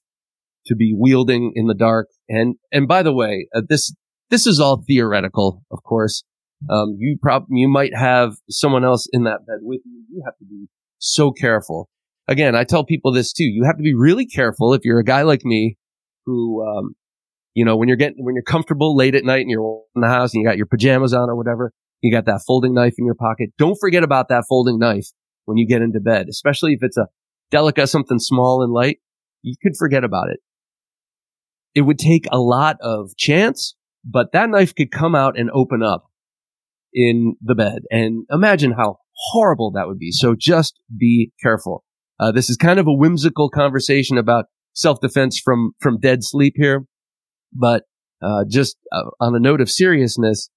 to be wielding in the dark. And, and by the way, uh, this, this is all theoretical, of course. Um, you prob, you might have someone else in that bed with you. You have to be so careful. Again, I tell people this too. You have to be really careful if you're a guy like me who, um, you know, when you're getting, when you're comfortable late at night and you're in the house and you got your pajamas on or whatever, you got that folding knife in your pocket. Don't forget about that folding knife when you get into bed, especially if it's a delica, something small and light. You could forget about it. It would take a lot of chance, but that knife could come out and open up in the bed. And imagine how horrible that would be. So just be careful. Uh, this is kind of a whimsical conversation about self-defense from, from dead sleep here. But, uh, just uh, on a note of seriousness,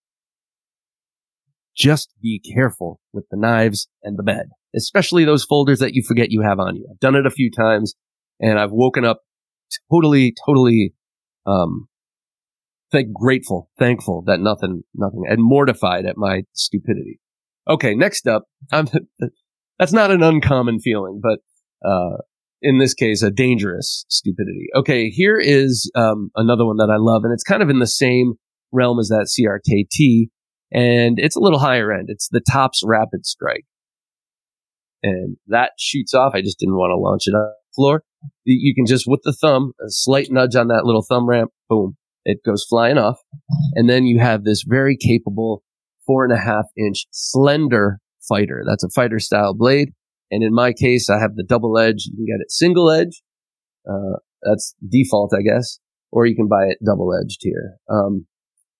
just be careful with the knives and the bed, especially those folders that you forget you have on you. I've done it a few times and I've woken up totally, totally, um, thank, grateful, thankful that nothing, nothing, and mortified at my stupidity. Okay, next up, I'm, *laughs* that's not an uncommon feeling, but uh, in this case, a dangerous stupidity. Okay, here is um, another one that I love, and it's kind of in the same realm as that CRKT, and it's a little higher end. It's the Tops Rapid Strike, and that shoots off. I just didn't want to launch it on the floor. You can just with the thumb, a slight nudge on that little thumb ramp, boom, it goes flying off. And then you have this very capable four and a half inch slender fighter. That's a fighter style blade. And in my case, I have the double edge. You can get it single edge. Uh, that's default, I guess, or you can buy it double edged here. Um,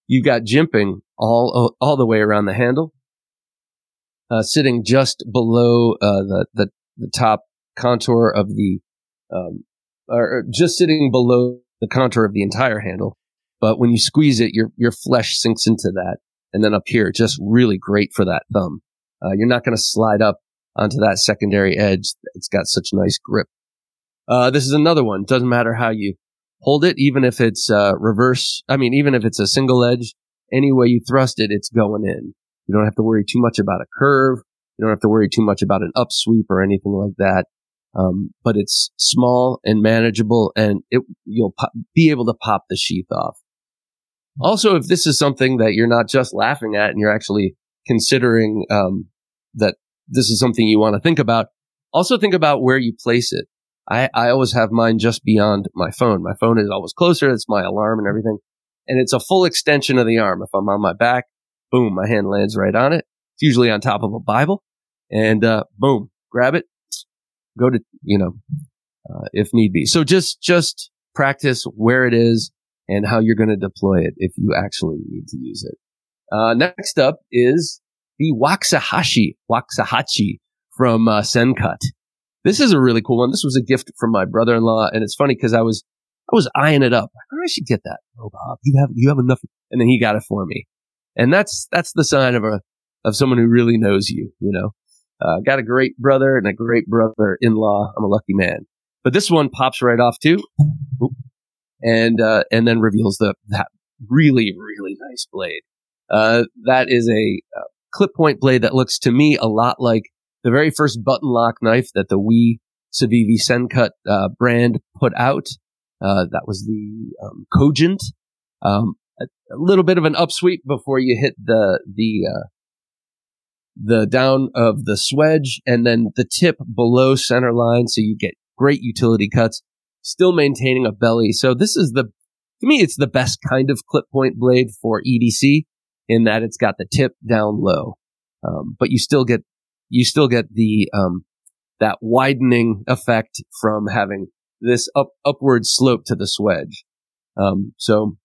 you've got jimping all, all the way around the handle, uh, sitting just below, uh, the, the, the top contour of the, um, or just sitting below the contour of the entire handle. But when you squeeze it, your, your flesh sinks into that. And then up here, just really great for that thumb. Uh, you're not going to slide up onto that secondary edge. It's got such nice grip. Uh, this is another one. Doesn't matter how you hold it, even if it's, uh, reverse. I mean, even if it's a single edge, any way you thrust it, it's going in. You don't have to worry too much about a curve. You don't have to worry too much about an upsweep or anything like that. Um, but it's small and manageable and it, you'll be able to pop the sheath off. Also, if this is something that you're not just laughing at and you're actually considering um, that this is something you want to think about, also think about where you place it. I, I always have mine just beyond my phone. My phone is always closer. It's my alarm and everything. And it's a full extension of the arm. If I'm on my back, boom, my hand lands right on it. It's usually on top of a Bible. And uh, boom, grab it, go to, you know, uh, if need be. So just, just practice where it is and how you're going to deploy it if you actually need to use it. Uh, next up is the Waxahachie, Waxahachie from uh, Sencut. This is a really cool one. This was a gift from my brother-in-law, and it's funny because I was I was eyeing it up. I should get that. Oh, Bob, you have you have enough, and then he got it for me, and that's that's the sign of a of someone who really knows you. You know, uh, got a great brother and a great brother-in-law. I'm a lucky man. But this one pops right off too. And uh, and then reveals the that really really nice blade. Uh, that is a uh, clip point blade that looks to me a lot like the very first button lock knife that the WE Civivi Sencut uh, brand put out. Uh, that was the um, Cogent. Um, a, a, little bit of an upsweep before you hit the the uh, the down of the swedge, and then the tip below center line, so you get great utility cuts still maintaining a belly. So this is the, to me, it's the best kind of clip point blade for EDC in that it's got the tip down low. Um, but you still get, you still get the, um, that widening effect from having this up, upward slope to the swedge. Um, so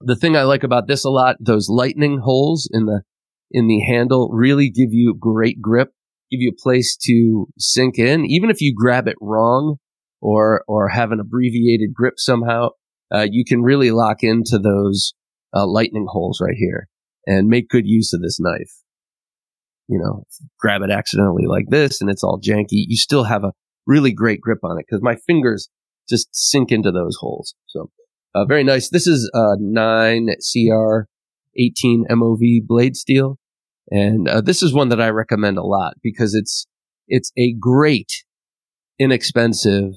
the thing I like about this a lot, those lightning holes in the, in the handle really give you great grip, give you a place to sink in. Even if you grab it wrong, or or have an abbreviated grip somehow, uh, you can really lock into those uh, lightning holes right here. and make good use of this knife. You know, grab it accidentally like this and it's all janky. You still have a really great grip on it because my fingers just sink into those holes. So, uh, very nice. This is a 9 CR 18 MOV blade steel. And uh, this is one that I recommend a lot because it's it's a great, inexpensive,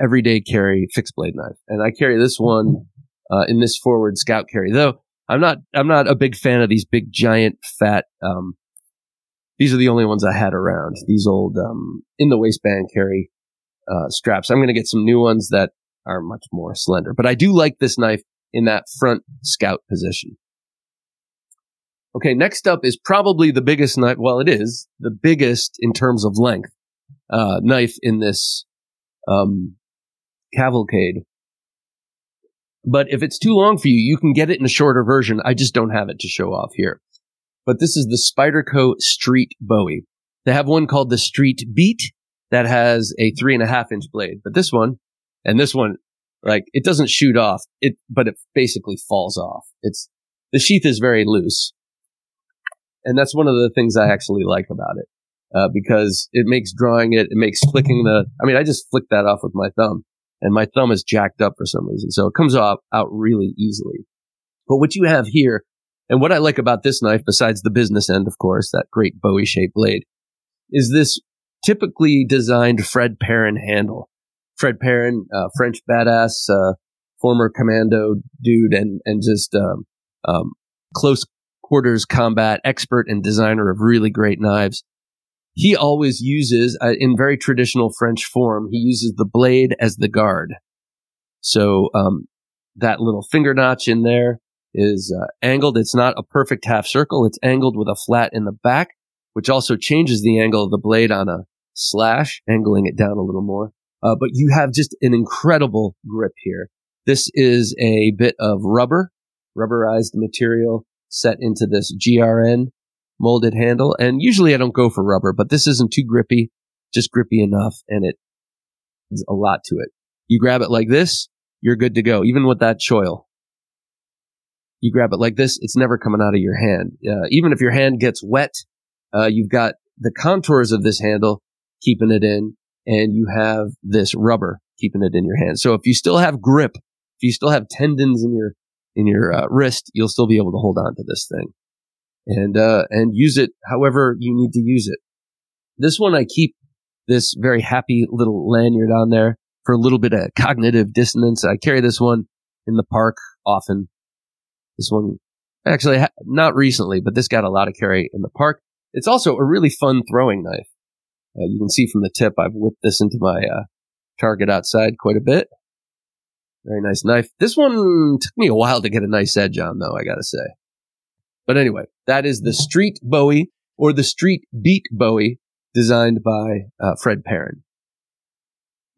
everyday carry fixed blade knife. And I carry this one uh, in this forward scout carry. Though I'm not I'm not a big fan of these big giant fat. Um, these are the only ones I had around. These old um, in the waistband carry uh, straps. I'm going to get some new ones that are much more slender. But I do like this knife in that front scout position. Okay, next up is probably the biggest knife. Well, it is the biggest in terms of length uh, knife in this um, cavalcade. But if it's too long for you, you can get it in a shorter version. I just don't have it to show off here. But this is the Spyderco Street Bowie. They have one called the Street Beat that has a three and a half inch blade. But this one and this one, like it doesn't shoot off it, but it basically falls off. It's the sheath is very loose. And that's one of the things I actually like about it. Uh, because it makes drawing it, it makes flicking the, I mean, I just flick that off with my thumb and my thumb is jacked up for some reason. So it comes off out really easily. But what you have here, and what I like about this knife, besides the business end, of course, that great Bowie shaped blade, is this typically designed Fred Perrin handle. Fred Perrin, uh, French badass, uh, former commando dude and, and just, um, um, close quarters combat expert and designer of really great knives. He always uses, uh, in very traditional French form, he uses the blade as the guard. So, um, that little finger notch in there is uh, angled. It's not a perfect half circle. It's angled with a flat in the back, which also changes the angle of the blade on a slash, angling it down a little more. Uh, but you have just an incredible grip here. This is a bit of rubber, rubberized material set into this GRN molded handle. And usually I don't go for rubber, but this isn't too grippy, just grippy enough. And it is a lot to it. You grab it like this, you're good to go. Even with that choil, you grab it like this, it's never coming out of your hand. Uh, even if your hand gets wet, uh, you've got the contours of this handle keeping it in and you have this rubber keeping it in your hand. So if you still have grip, if you still have tendons in your in your uh, wrist, you'll still be able to hold on to this thing and, uh, and use it however you need to use it. This one, I keep this very happy little lanyard on there for a little bit of cognitive dissonance. I carry this one in the park often. This one, actually, not recently, but this got a lot of carry in the park. It's also a really fun throwing knife. Uh, you can see from the tip, I've whipped this into my uh, target outside quite a bit. Very nice knife. This one took me a while to get a nice edge on, though, I gotta say. But anyway, that is the Street Bowie or the Street Beat Bowie designed by uh, Fred Perrin.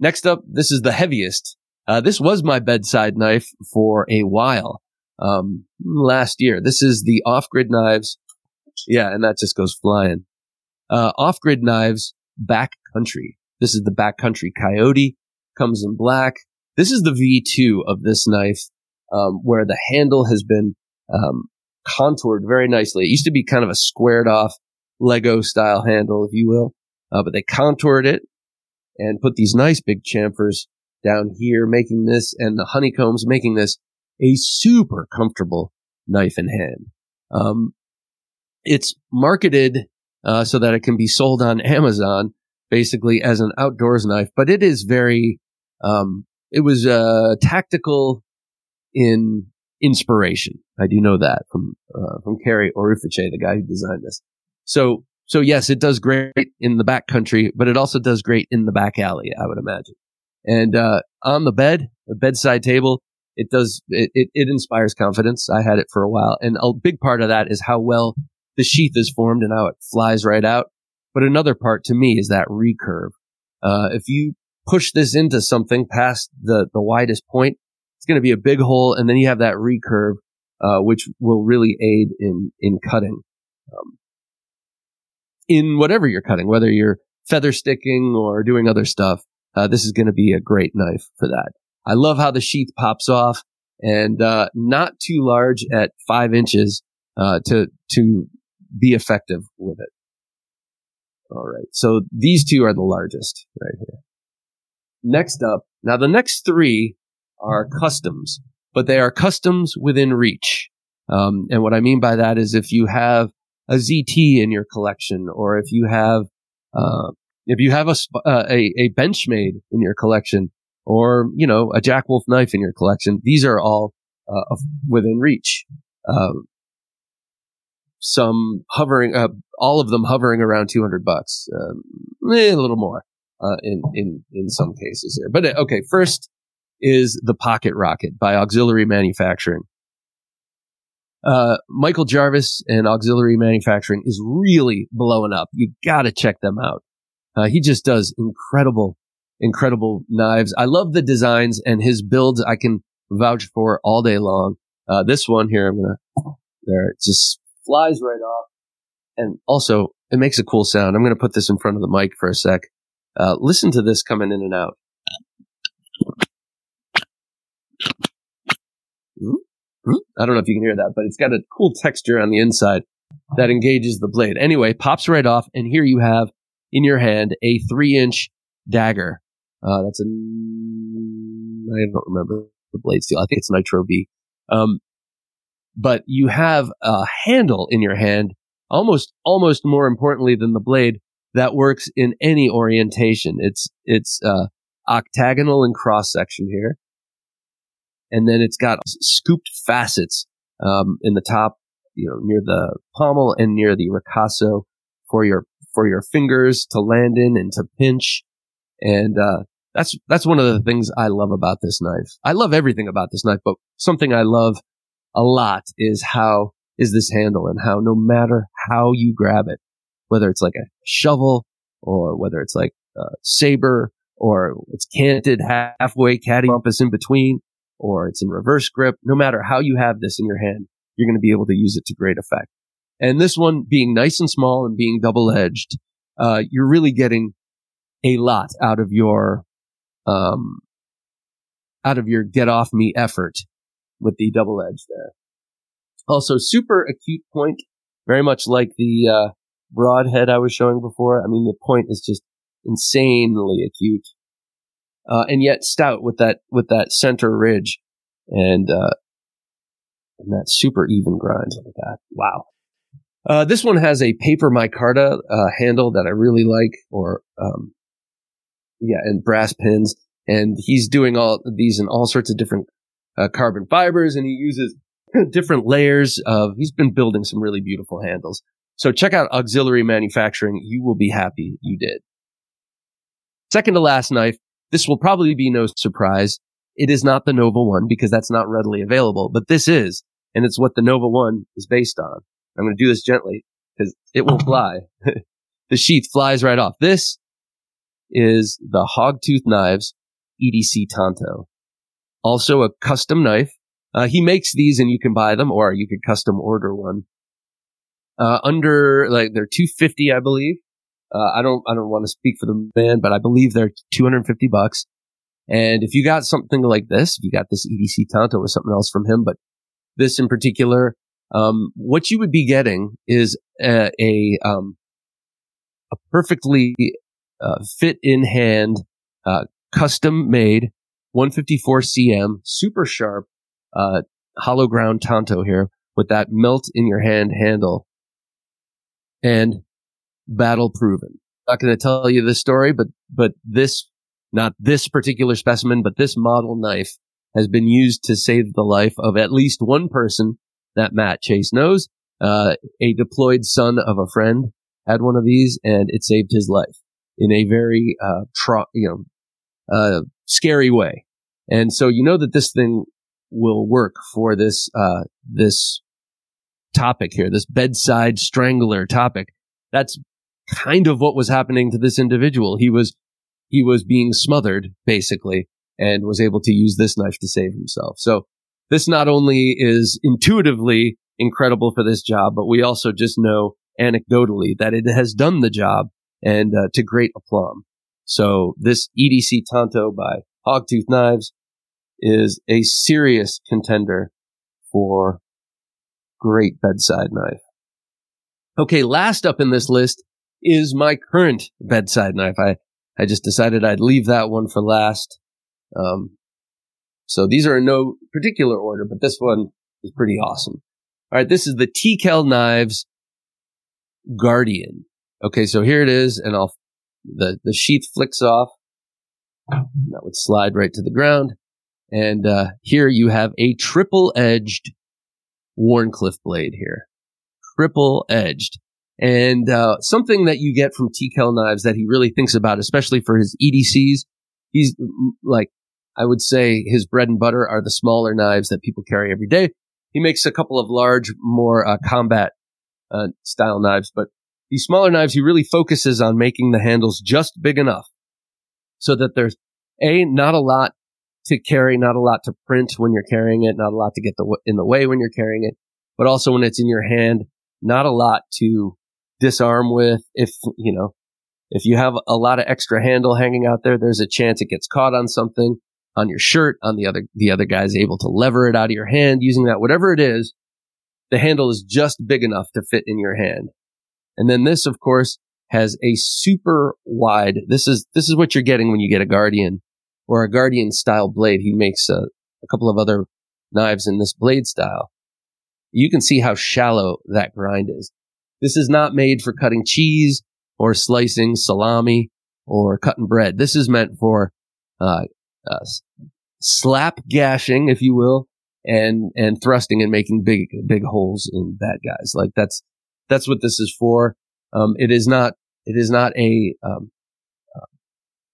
Next up, this is the heaviest. Uh, this was my bedside knife for a while um, last year. This is the Off Grid Knives. Yeah, and that just goes flying. Uh, Off Grid Knives Back Country. This is the Back Country Coyote. Comes in black. This is the V2 of this knife, um, where the handle has been um, contoured very nicely. It used to be kind of a squared off Lego style handle, if you will, uh, but they contoured it and put these nice big chamfers down here, making this and the honeycombs, making this a super comfortable knife in hand. Um, it's marketed uh, so that it can be sold on Amazon, basically as an outdoors knife, but it is very um, it was uh, tactical in inspiration. I do know that from uh, from Kerry Orufiche, the guy who designed this. So so yes, it does great in the back country, but it also does great in the back alley. I would imagine. And uh, on the bed, a bedside table, it does it, it, it inspires confidence. I had it for a while, and a big part of that is how well the sheath is formed and how it flies right out. But another part to me is that recurve. Uh, if you push this into something past the, the widest point, it's going to be a big hole. And then you have that recurve, uh, which will really aid in, in cutting. Um, in whatever you're cutting, whether you're feather sticking or doing other stuff, uh, this is going to be a great knife for that. I love how the sheath pops off and, uh, not too large at five inches. uh, to to be effective with it. All right. So these two are the largest right here. Next up, now the next three are customs, but they are customs within reach. Um, and what I mean by that is if you have a ZT in your collection, or if you have uh, if you have a, uh, a a Benchmade in your collection, or you know a Jack Wolf knife in your collection, these are all uh, within reach. Um, some hovering, uh, all of them hovering around 200 bucks, um, eh, a little more, uh, in, in, in some cases here. But uh, okay, first is the Pocket Rocket by Auxiliary Manufacturing. Uh, Michael Jarvis and Auxiliary Manufacturing is really blowing up. You gotta check them out. Uh, he just does incredible, incredible knives. I love the designs and his builds. I can vouch for all day long. Uh, this one here, I'm gonna, there, it just flies right off. And also, it makes a cool sound. I'm gonna put this in front of the mic for a sec. Uh, listen to this coming in and out. Hmm? I don't know if you can hear that, but it's got a cool texture on the inside that engages the blade. Anyway, pops right off, and here you have in your hand a three inch dagger. Uh, that's a, I don't remember the blade steel. I think it's Nitro-V. Um, but you have a handle in your hand, almost, almost more importantly than the blade that works in any orientation. It's, it's, uh, octagonal in cross section here and then it's got scooped facets um, in the top, you know, near the pommel and near the ricasso for your for your fingers to land in and to pinch, and uh, that's that's one of the things I love about this knife. I love everything about this knife, but something I love a lot is how is this handle and how no matter how you grab it, whether it's like a shovel or whether it's like a saber or it's canted halfway, caddy compass in between, or it's in reverse grip, no matter how you have this in your hand, you're going to be able to use it to great effect. And this one being nice and small and being double edged, uh, you're really getting a lot out of your, um, out of your get off me effort with the double edge there. Also, super acute point, very much like the, uh, broadhead I was showing before. I mean, the point is just insanely acute uh, and yet stout with that with that center ridge and uh, and that super even grind. Look at that! Wow. Uh, this one has a paper micarta uh, handle that I really like, or um, yeah, and brass pins. And he's doing all these in all sorts of different uh, carbon fibers, and he uses *laughs* different layers of. He's been building some really beautiful handles. So check out auxiliary manufacturing. You will be happy you did. Second to last knife this will probably be no surprise. It is not the Nova 1 because that's not readily available, but this is, and it's what the Nova 1 is based on. I'm going to do this gently because it will fly. *laughs* the sheath flies right off. This is the Hogtooth Knives EDC Tanto. Also a custom knife. Uh, he makes these and you can buy them or you could custom order one. Uh, under, like, they're 250, I believe. Uh, I don't, I don't want to speak for the man, but I believe they're 250 bucks. And if you got something like this, if you got this EDC Tanto or something else from him, but this in particular, um, what you would be getting is a, a, um, a perfectly uh, fit in hand, uh, custom made 154CM, super sharp, uh, hollow ground Tanto here with that melt in your hand handle. And battle proven. Not going to tell you the story, but, but this, not this particular specimen, but this model knife has been used to save the life of at least one person that Matt Chase knows. Uh, a deployed son of a friend had one of these and it saved his life in a very, uh, you know, uh, scary way. And so you know that this thing will work for this, uh, this topic here, this bedside strangler topic. That's kind of what was happening to this individual. He was, he was being smothered basically and was able to use this knife to save himself. So this not only is intuitively incredible for this job, but we also just know anecdotally that it has done the job and uh, to great aplomb. So this EDC Tanto by Hogtooth Knives is a serious contender for great bedside knife. Okay, last up in this list is my current bedside knife. I, I just decided I'd leave that one for last. Um, so these are in no particular order, but this one is pretty awesome. All right, this is the TKEL Knives Guardian. Okay, so here it is, and I'll the the sheath flicks off. That would slide right to the ground, and uh, here you have a triple edged Wharncliffe blade here, triple edged, and uh, something that you get from TKEL Knives that he really thinks about, especially for his EDCs. He's like I would say his bread and butter are the smaller knives that people carry every day. He makes a couple of large, more uh, combat uh, style knives, but these smaller knives, he really focuses on making the handles just big enough so that there's a not a lot to carry, not a lot to print when you're carrying it, not a lot to get the in the way when you're carrying it, but also when it's in your hand, not a lot to disarm with. If you know, if you have a lot of extra handle hanging out there, there's a chance it gets caught on something on your shirt, on the other, the other guy's able to lever it out of your hand using that, whatever it is, the handle is just big enough to fit in your hand. And then this, of course, has a super wide, this is, this is what you're getting when you get a Guardian or a Guardian style blade. He makes a, a couple of other knives in this blade style. You can see how shallow that grind is. This is not made for cutting cheese or slicing salami or cutting bread. This is meant for uh, uh, slap gashing, if you will, and and thrusting and making big big holes in bad guys. Like that's that's what this is for. Um, it is not it is not a um,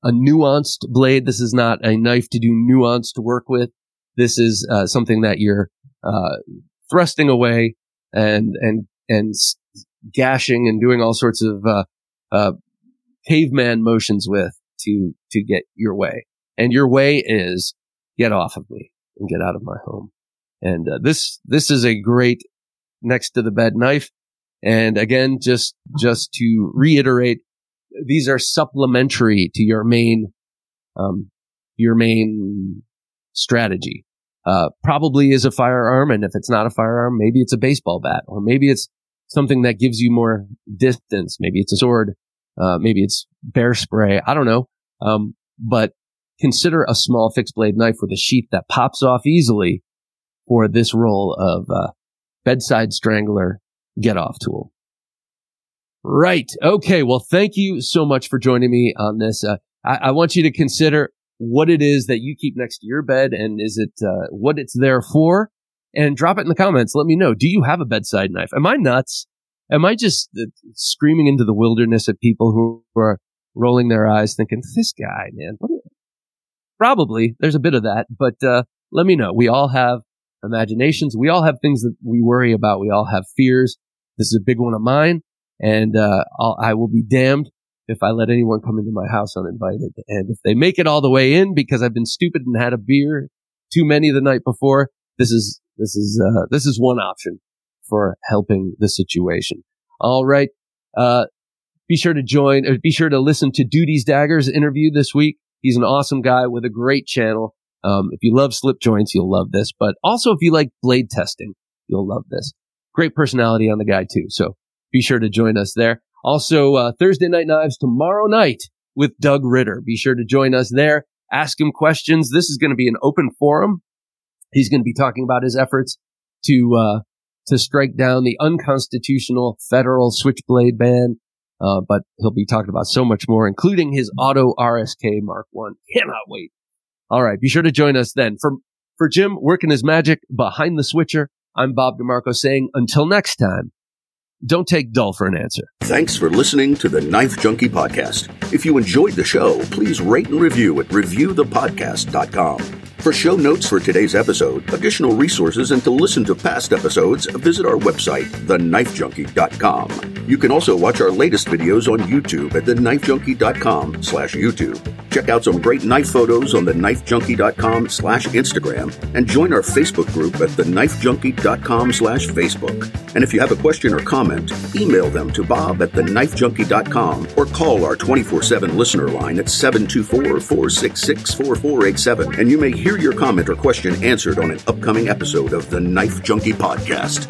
a nuanced blade. This is not a knife to do nuanced work with. This is uh, something that you're uh, thrusting away and and and gashing and doing all sorts of uh, uh caveman motions with to to get your way. And your way is get off of me and get out of my home. And uh, this, this is a great next to the bed knife. And again, just, just to reiterate, these are supplementary to your main, um, your main strategy. Uh, probably is a firearm. And if it's not a firearm, maybe it's a baseball bat or maybe it's something that gives you more distance. Maybe it's a sword. Uh, maybe it's bear spray. I don't know. Um, but consider a small fixed blade knife with a sheath that pops off easily for this role of uh, bedside strangler get off tool. Right. Okay. Well, thank you so much for joining me on this. Uh, I, I, want you to consider what it is that you keep next to your bed and is it uh, what it's there for? And drop it in the comments. Let me know. Do you have a bedside knife? Am I nuts? Am I just uh, screaming into the wilderness at people who are rolling their eyes thinking, this guy, man, Probably there's a bit of that, but uh, let me know. We all have imaginations. We all have things that we worry about. We all have fears. This is a big one of mine, and uh, I will be damned if I let anyone come into my house uninvited. And if they make it all the way in because I've been stupid and had a beer too many the night before, this is this is uh, this is one option for helping the situation. All right. Uh, be sure to join, or be sure to listen to Duty's Daggers interview this week. He's an awesome guy with a great channel. Um, if you love slip joints, you'll love this. But also, if you like blade testing, you'll love this. Great personality on the guy too. So be sure to join us there. Also, uh, Thursday Night Knives tomorrow night with Doug Ritter. Be sure to join us there. Ask him questions. This is going to be an open forum. He's going to be talking about his efforts to uh, to strike down the unconstitutional federal switchblade ban uh, but he'll be talking about so much more, including his auto RSK Mark One. Cannot wait. All right. Be sure to join us then. For, for Jim working his magic behind the switcher, I'm Bob DeMarco saying until next time, don't take dull for an answer.
Thanks for listening to the Knife Junkie Podcast. If you enjoyed the show, please rate and review at reviewthepodcast.com. For show notes for today's episode, additional resources, and to listen to past episodes, visit our website, theknifejunkie.com. You can also watch our latest videos on YouTube at theknifejunkie.com slash YouTube. Check out some great knife photos on theknifejunkie.com slash Instagram and join our Facebook group at theknifejunkie.com slash Facebook. And if you have a question or comment, email them to bob at theknifejunkie.com or call our 24-7 listener line at 724-466-4487 and you may hear hear your comment or question answered on an upcoming episode of the Knife Junkie Podcast.